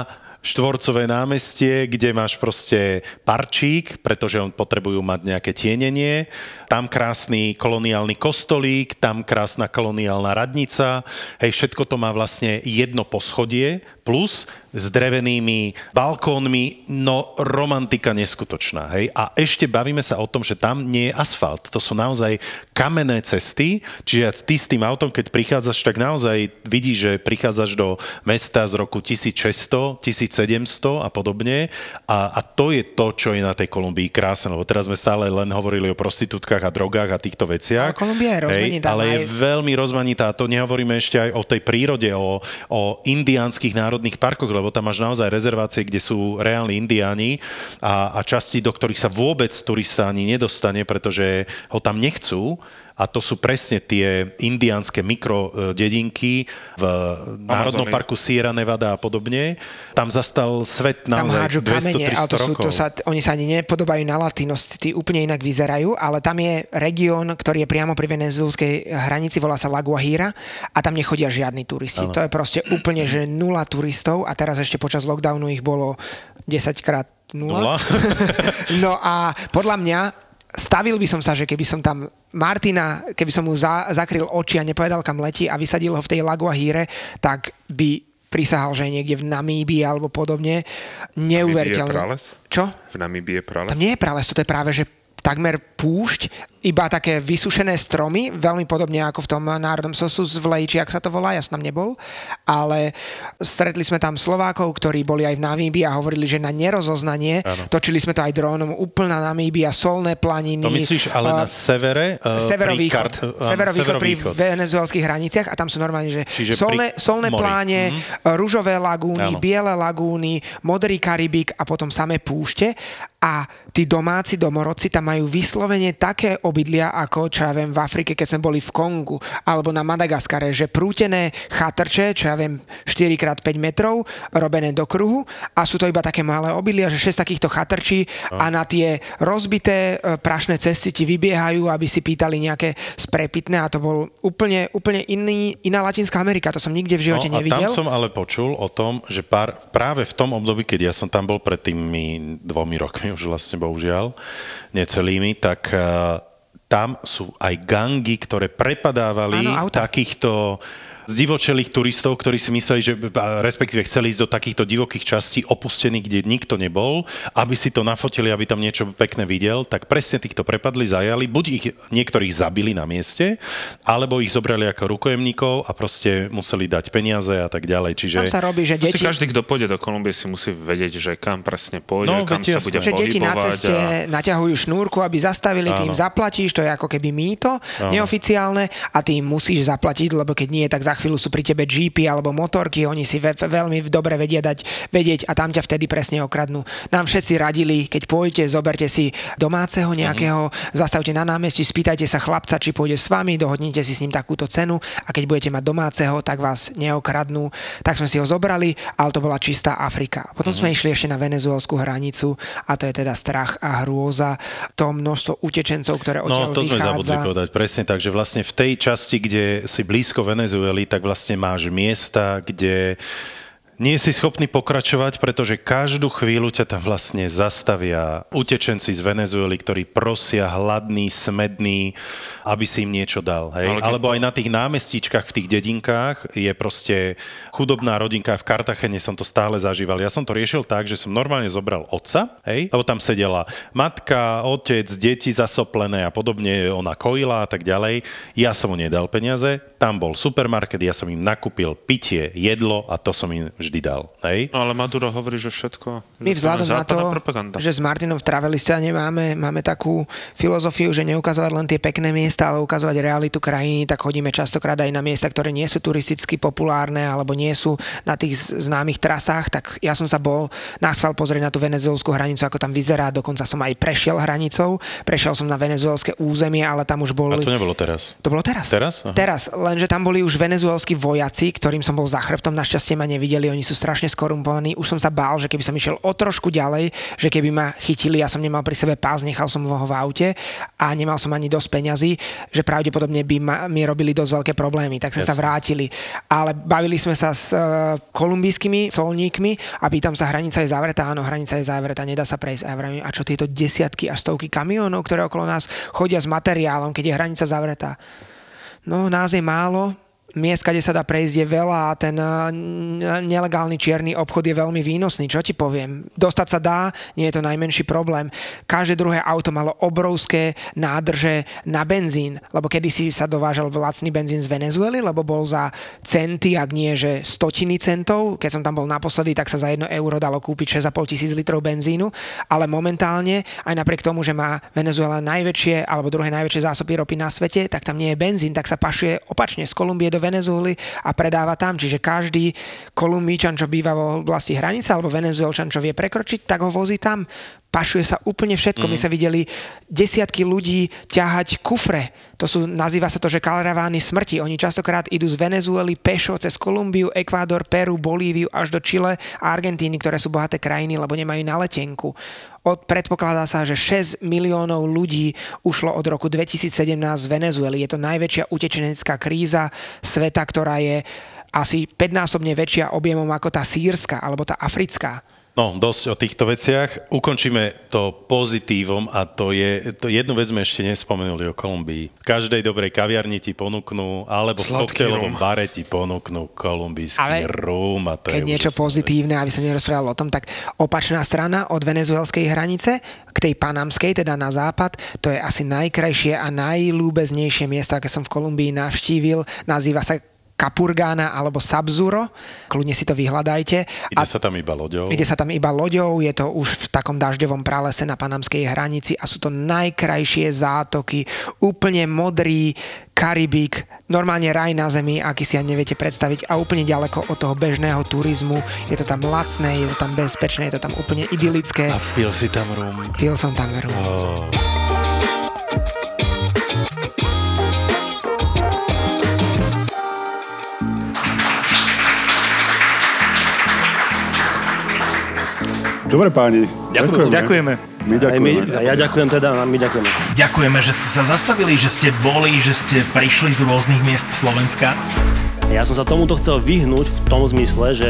štvorcové námestie, kde máš proste parčík, pretože on potrebujú mať nejaké tienenie, tam krásny koloniálny kostolík, tam krásna koloniálna radnica, hej, všetko to má vlastne jedno poschodie, plus s drevenými balkónmi, no romantika neskutočná, hej. A ešte bavíme sa o tom, že tam nie je asfalt, to sú naozaj kamenné cesty, čiže ty s tým autom, keď prichádzaš, tak naozaj vidíš, že prichádzaš do mesta z roku 1600, 1700 a podobne a, a to je to, čo je na tej Kolumbii krásne, lebo teraz sme stále len hovorili o prostitútkach a drogách a týchto veciach. Ale Kolumbia je rozmanitá, ale je aj- veľmi rozmanitá. To nehovoríme ešte aj o tej prírode, o, o indiánskych národných parkoch, lebo tam máš naozaj rezervácie, kde sú reálni indiáni a, a časti, do ktorých sa vôbec turista ani nedostane, pretože ho tam nechcú. A to sú presne tie indiánske mikrodedinky v Národnom parku Sierra Nevada a podobne. Tam zastal svet naozaj hádžu kamene, 200-300 ale to sú, rokov. to sa, oni sa ani nepodobajú na latinosť, tí úplne inak vyzerajú, ale tam je región, ktorý je priamo pri venezuelskej hranici, volá sa La Guajira a tam nechodia žiadni turisti. To je proste úplne, že nula turistov a teraz ešte počas lockdownu ich bolo 10 krát Nula? nula. no a podľa mňa stavil by som sa, že keby som tam Martina, keby som mu za, zakryl oči a nepovedal, kam letí a vysadil ho v tej Laguahíre, tak by prisahal, že je niekde v Namíbii alebo podobne. Neuveriteľné. prales? Čo? V Namíbii je prales? Tam nie je prales, toto je práve, že takmer púšť, iba také vysušené stromy, veľmi podobne ako v tom národnom sosu z Vlej, či ak sa to volá, ja som tam nebol, ale stretli sme tam Slovákov, ktorí boli aj v Namíbii a hovorili, že na nerozoznanie, Áno. točili sme to aj drónom, úplná Namíbia, solné planiny. To myslíš ale na eh, severe? eh, Severovýchod. pri áno, severovýchod pri venezuelských hraniciach a tam sú normálne, že Čiže solné, solné mori. pláne, mm-hmm. rúžové lagúny, Áno. biele lagúny, modrý Karibik a potom samé púšte a tí domáci domorodci tam majú vyslovene také obydlia ako, čo ja viem, v Afrike, keď sme boli v Kongu alebo na Madagaskare, že prútené chatrče, čo ja viem, 4x5 metrov, robené do kruhu a sú to iba také malé obydlia, že 6 takýchto chatrčí a na tie rozbité e, prašné cesty ti vybiehajú, aby si pýtali nejaké sprepitné a to bol úplne, úplne iný, iná Latinská Amerika, to som nikde v živote no, nevidel. A tam som ale počul o tom, že pár, práve v tom období, keď ja som tam bol pred tými dvomi rokmi, už vlastne bohužiaľ, necelými, tak uh, tam sú aj gangy, ktoré prepadávali auta. takýchto zdivočelých turistov, ktorí si mysleli, že respektíve chceli ísť do takýchto divokých častí opustených, kde nikto nebol, aby si to nafotili, aby tam niečo pekné videl, tak presne týchto prepadli, zajali, buď ich niektorých zabili na mieste, alebo ich zobrali ako rukojemníkov a proste museli dať peniaze a tak ďalej. Čiže... Tam sa robí, že deti... si každý, kto pôjde do Kolumbie, si musí vedieť, že kam presne pôjde, No, kam sa jasné. bude že deti na ceste a... naťahujú šnúrku, aby zastavili, Áno. zaplatíš, to je ako keby mýto, neoficiálne a ty musíš zaplatiť, lebo keď nie, tak za chvíľu sú pri tebe jeepy alebo motorky, oni si ve- veľmi dobre vedia dať vedieť a tam ťa vtedy presne okradnú. Nám všetci radili, keď pôjdete, zoberte si domáceho nejakého, zastavte na námestí, spýtajte sa chlapca, či pôjde s vami, dohodnite si s ním takúto cenu a keď budete mať domáceho, tak vás neokradnú. Tak sme si ho zobrali, ale to bola čistá Afrika. Potom sme išli ešte na venezuelskú hranicu a to je teda strach a hrôza, to množstvo utečencov, ktoré No, odtiaľ to sme zabudli vychádza. povedať, presne tak, že vlastne v tej časti, kde si blízko Venezuely, tak vlastne máš miesta, kde nie si schopný pokračovať, pretože každú chvíľu ťa tam vlastne zastavia utečenci z Venezuely, ktorí prosia hladný, smedný, aby si im niečo dal. Hej? Ale keď- Alebo aj na tých námestíčkach v tých dedinkách je proste chudobná rodinka. V Kartachene som to stále zažíval. Ja som to riešil tak, že som normálne zobral otca, hej? lebo tam sedela matka, otec, deti zasoplené a podobne, ona kojila a tak ďalej. Ja som mu nedal peniaze, tam bol supermarket, ja som im nakúpil pitie, jedlo a to som im vždy dal. Hej? No ale Maduro hovorí, že všetko... My vzhľadom na to, propaganda. že s Martinom v Traveliste nemáme, máme takú filozofiu, že neukazovať len tie pekné miesta, ale ukazovať realitu krajiny, tak chodíme častokrát aj na miesta, ktoré nie sú turisticky populárne alebo nie sú na tých známych trasách, tak ja som sa bol na schvál pozrieť na tú venezuelskú hranicu, ako tam vyzerá, dokonca som aj prešiel hranicou, prešiel som na venezuelské územie, ale tam už A boli... to nebolo teraz. To bolo teraz. Teraz? Aha. Teraz, lenže tam boli už venezuelskí vojaci, ktorým som bol za chrbtom, našťastie ma nevideli, oni sú strašne skorumpovaní. Už som sa bál, že keby som išiel o trošku ďalej, že keby ma chytili, ja som nemal pri sebe pás, nechal som ho v aute a nemal som ani dosť peňazí, že pravdepodobne by ma, mi robili dosť veľké problémy, tak sme sa vrátili. Ale bavili sme sa s uh, kolumbijskými colníkmi a pýtam sa, hranica je zavretá, áno, hranica je zavretá, nedá sa prejsť. A ja vravím, a čo tieto desiatky až stovky kamionov, ktoré okolo nás chodia s materiálom, keď je hranica zavretá? No, nás je málo, miest, kde sa dá prejsť je veľa a ten uh, nelegálny čierny obchod je veľmi výnosný. Čo ti poviem? Dostať sa dá, nie je to najmenší problém. Každé druhé auto malo obrovské nádrže na benzín, lebo kedysi sa dovážal lacný benzín z Venezuely, lebo bol za centy, ak nie, že stotiny centov. Keď som tam bol naposledy, tak sa za 1 euro dalo kúpiť 6,5 tisíc litrov benzínu, ale momentálne, aj napriek tomu, že má Venezuela najväčšie alebo druhé najväčšie zásoby ropy na svete, tak tam nie je benzín, tak sa pašuje opačne z Kolumbie do Venezuely a predáva tam. Čiže každý Kolumbíčan, čo býva vo oblasti hranice, alebo Venezuelčan, čo vie prekročiť, tak ho vozí tam. Pašuje sa úplne všetko. My sa videli desiatky ľudí ťahať kufre. To sú, nazýva sa to, že karavány smrti. Oni častokrát idú z Venezuely pešo cez Kolumbiu, Ekvádor, Peru, Bolíviu až do Chile a Argentíny, ktoré sú bohaté krajiny, lebo nemajú na letenku. Od, predpokladá sa, že 6 miliónov ľudí ušlo od roku 2017 z Venezuely. Je to najväčšia utečenecká kríza sveta, ktorá je asi 5-násobne väčšia objemom ako tá sírska alebo tá africká. No, dosť o týchto veciach. Ukončíme to pozitívom a to je, to jednu vec sme ešte nespomenuli o Kolumbii. V každej dobrej kaviarni ti ponúknú, alebo v Sladký koktejlovom rum. bare ti ponúknú kolumbijský Ale rum a to Keď je niečo úžasná pozitívne, aby sa nerozprával o tom, tak opačná strana od venezuelskej hranice k tej panamskej, teda na západ, to je asi najkrajšie a najlúbeznejšie miesto, aké som v Kolumbii navštívil. Nazýva sa Kapurgána alebo Sabzuro. Kľudne si to vyhľadajte. Ide sa tam iba loďou. Ide sa tam iba loďou, je to už v takom dažďovom pralese na panamskej hranici a sú to najkrajšie zátoky, úplne modrý Karibik, normálne raj na zemi, aký si ani neviete predstaviť a úplne ďaleko od toho bežného turizmu. Je to tam lacné, je to tam bezpečné, je to tam úplne idylické. A pil si tam rum. Pil som tam rum. Oh. Dobre páni, ďakujeme. Ďakujeme. My Aj my, ďakujeme. ja ďakujem teda, a my ďakujeme. Ďakujeme, že ste sa zastavili, že ste boli, že ste prišli z rôznych miest Slovenska. Ja som sa tomuto chcel vyhnúť v tom zmysle, že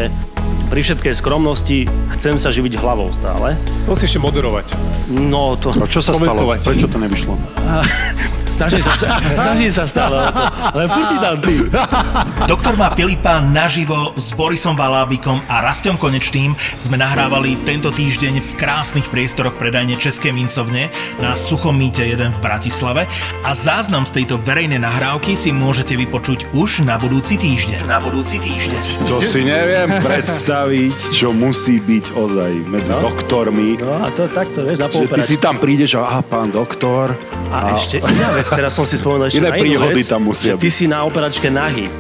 pri všetkej skromnosti chcem sa živiť hlavou stále. Chcel si ešte moderovať. No to... No čo sa stalo? Prečo to nevyšlo? Snaží sa, sta- snaží sa stále o to. Ale furt si tam ty. Doktor má Filipa naživo s Borisom Valábikom a Rastom Konečným sme nahrávali tento týždeň v krásnych priestoroch predajne České mincovne na Suchom mýte 1 v Bratislave a záznam z tejto verejnej nahrávky si môžete vypočuť už na budúci týždeň. Na budúci týždeň. To si neviem predstaviť, čo musí byť ozaj medzi No. doktormi. No a to takto, vieš, na ty si tam prídeš a, a pán doktor. A ešte iná vec, teraz som si spomenul ešte Iné na inú príhody vec, tam musia že ty si na operačke nahý,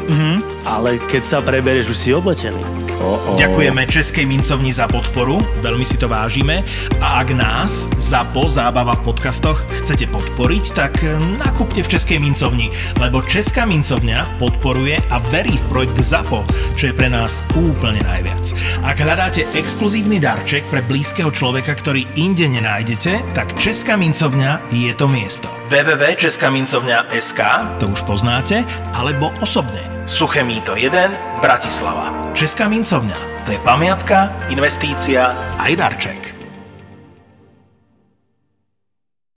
ale keď sa preberieš, už si oblečený. O, o. Ďakujeme Českej mincovni za podporu, veľmi si to vážime a ak nás, ZAPO, Zábava v podcastoch, chcete podporiť, tak nakúpte v Českej mincovni, lebo Česká mincovňa podporuje a verí v projekt ZAPO, čo je pre nás úplne najviac. Ak hľadáte exkluzívny darček pre blízkeho človeka, ktorý inde nenájdete, tak Česká mincovňa je to miesto. www.českamincovňa.sk, to už poznáte, alebo osobne. Suché míto 1, Bratislava. Česká mincovňa, to je pamiatka, investícia aj darček.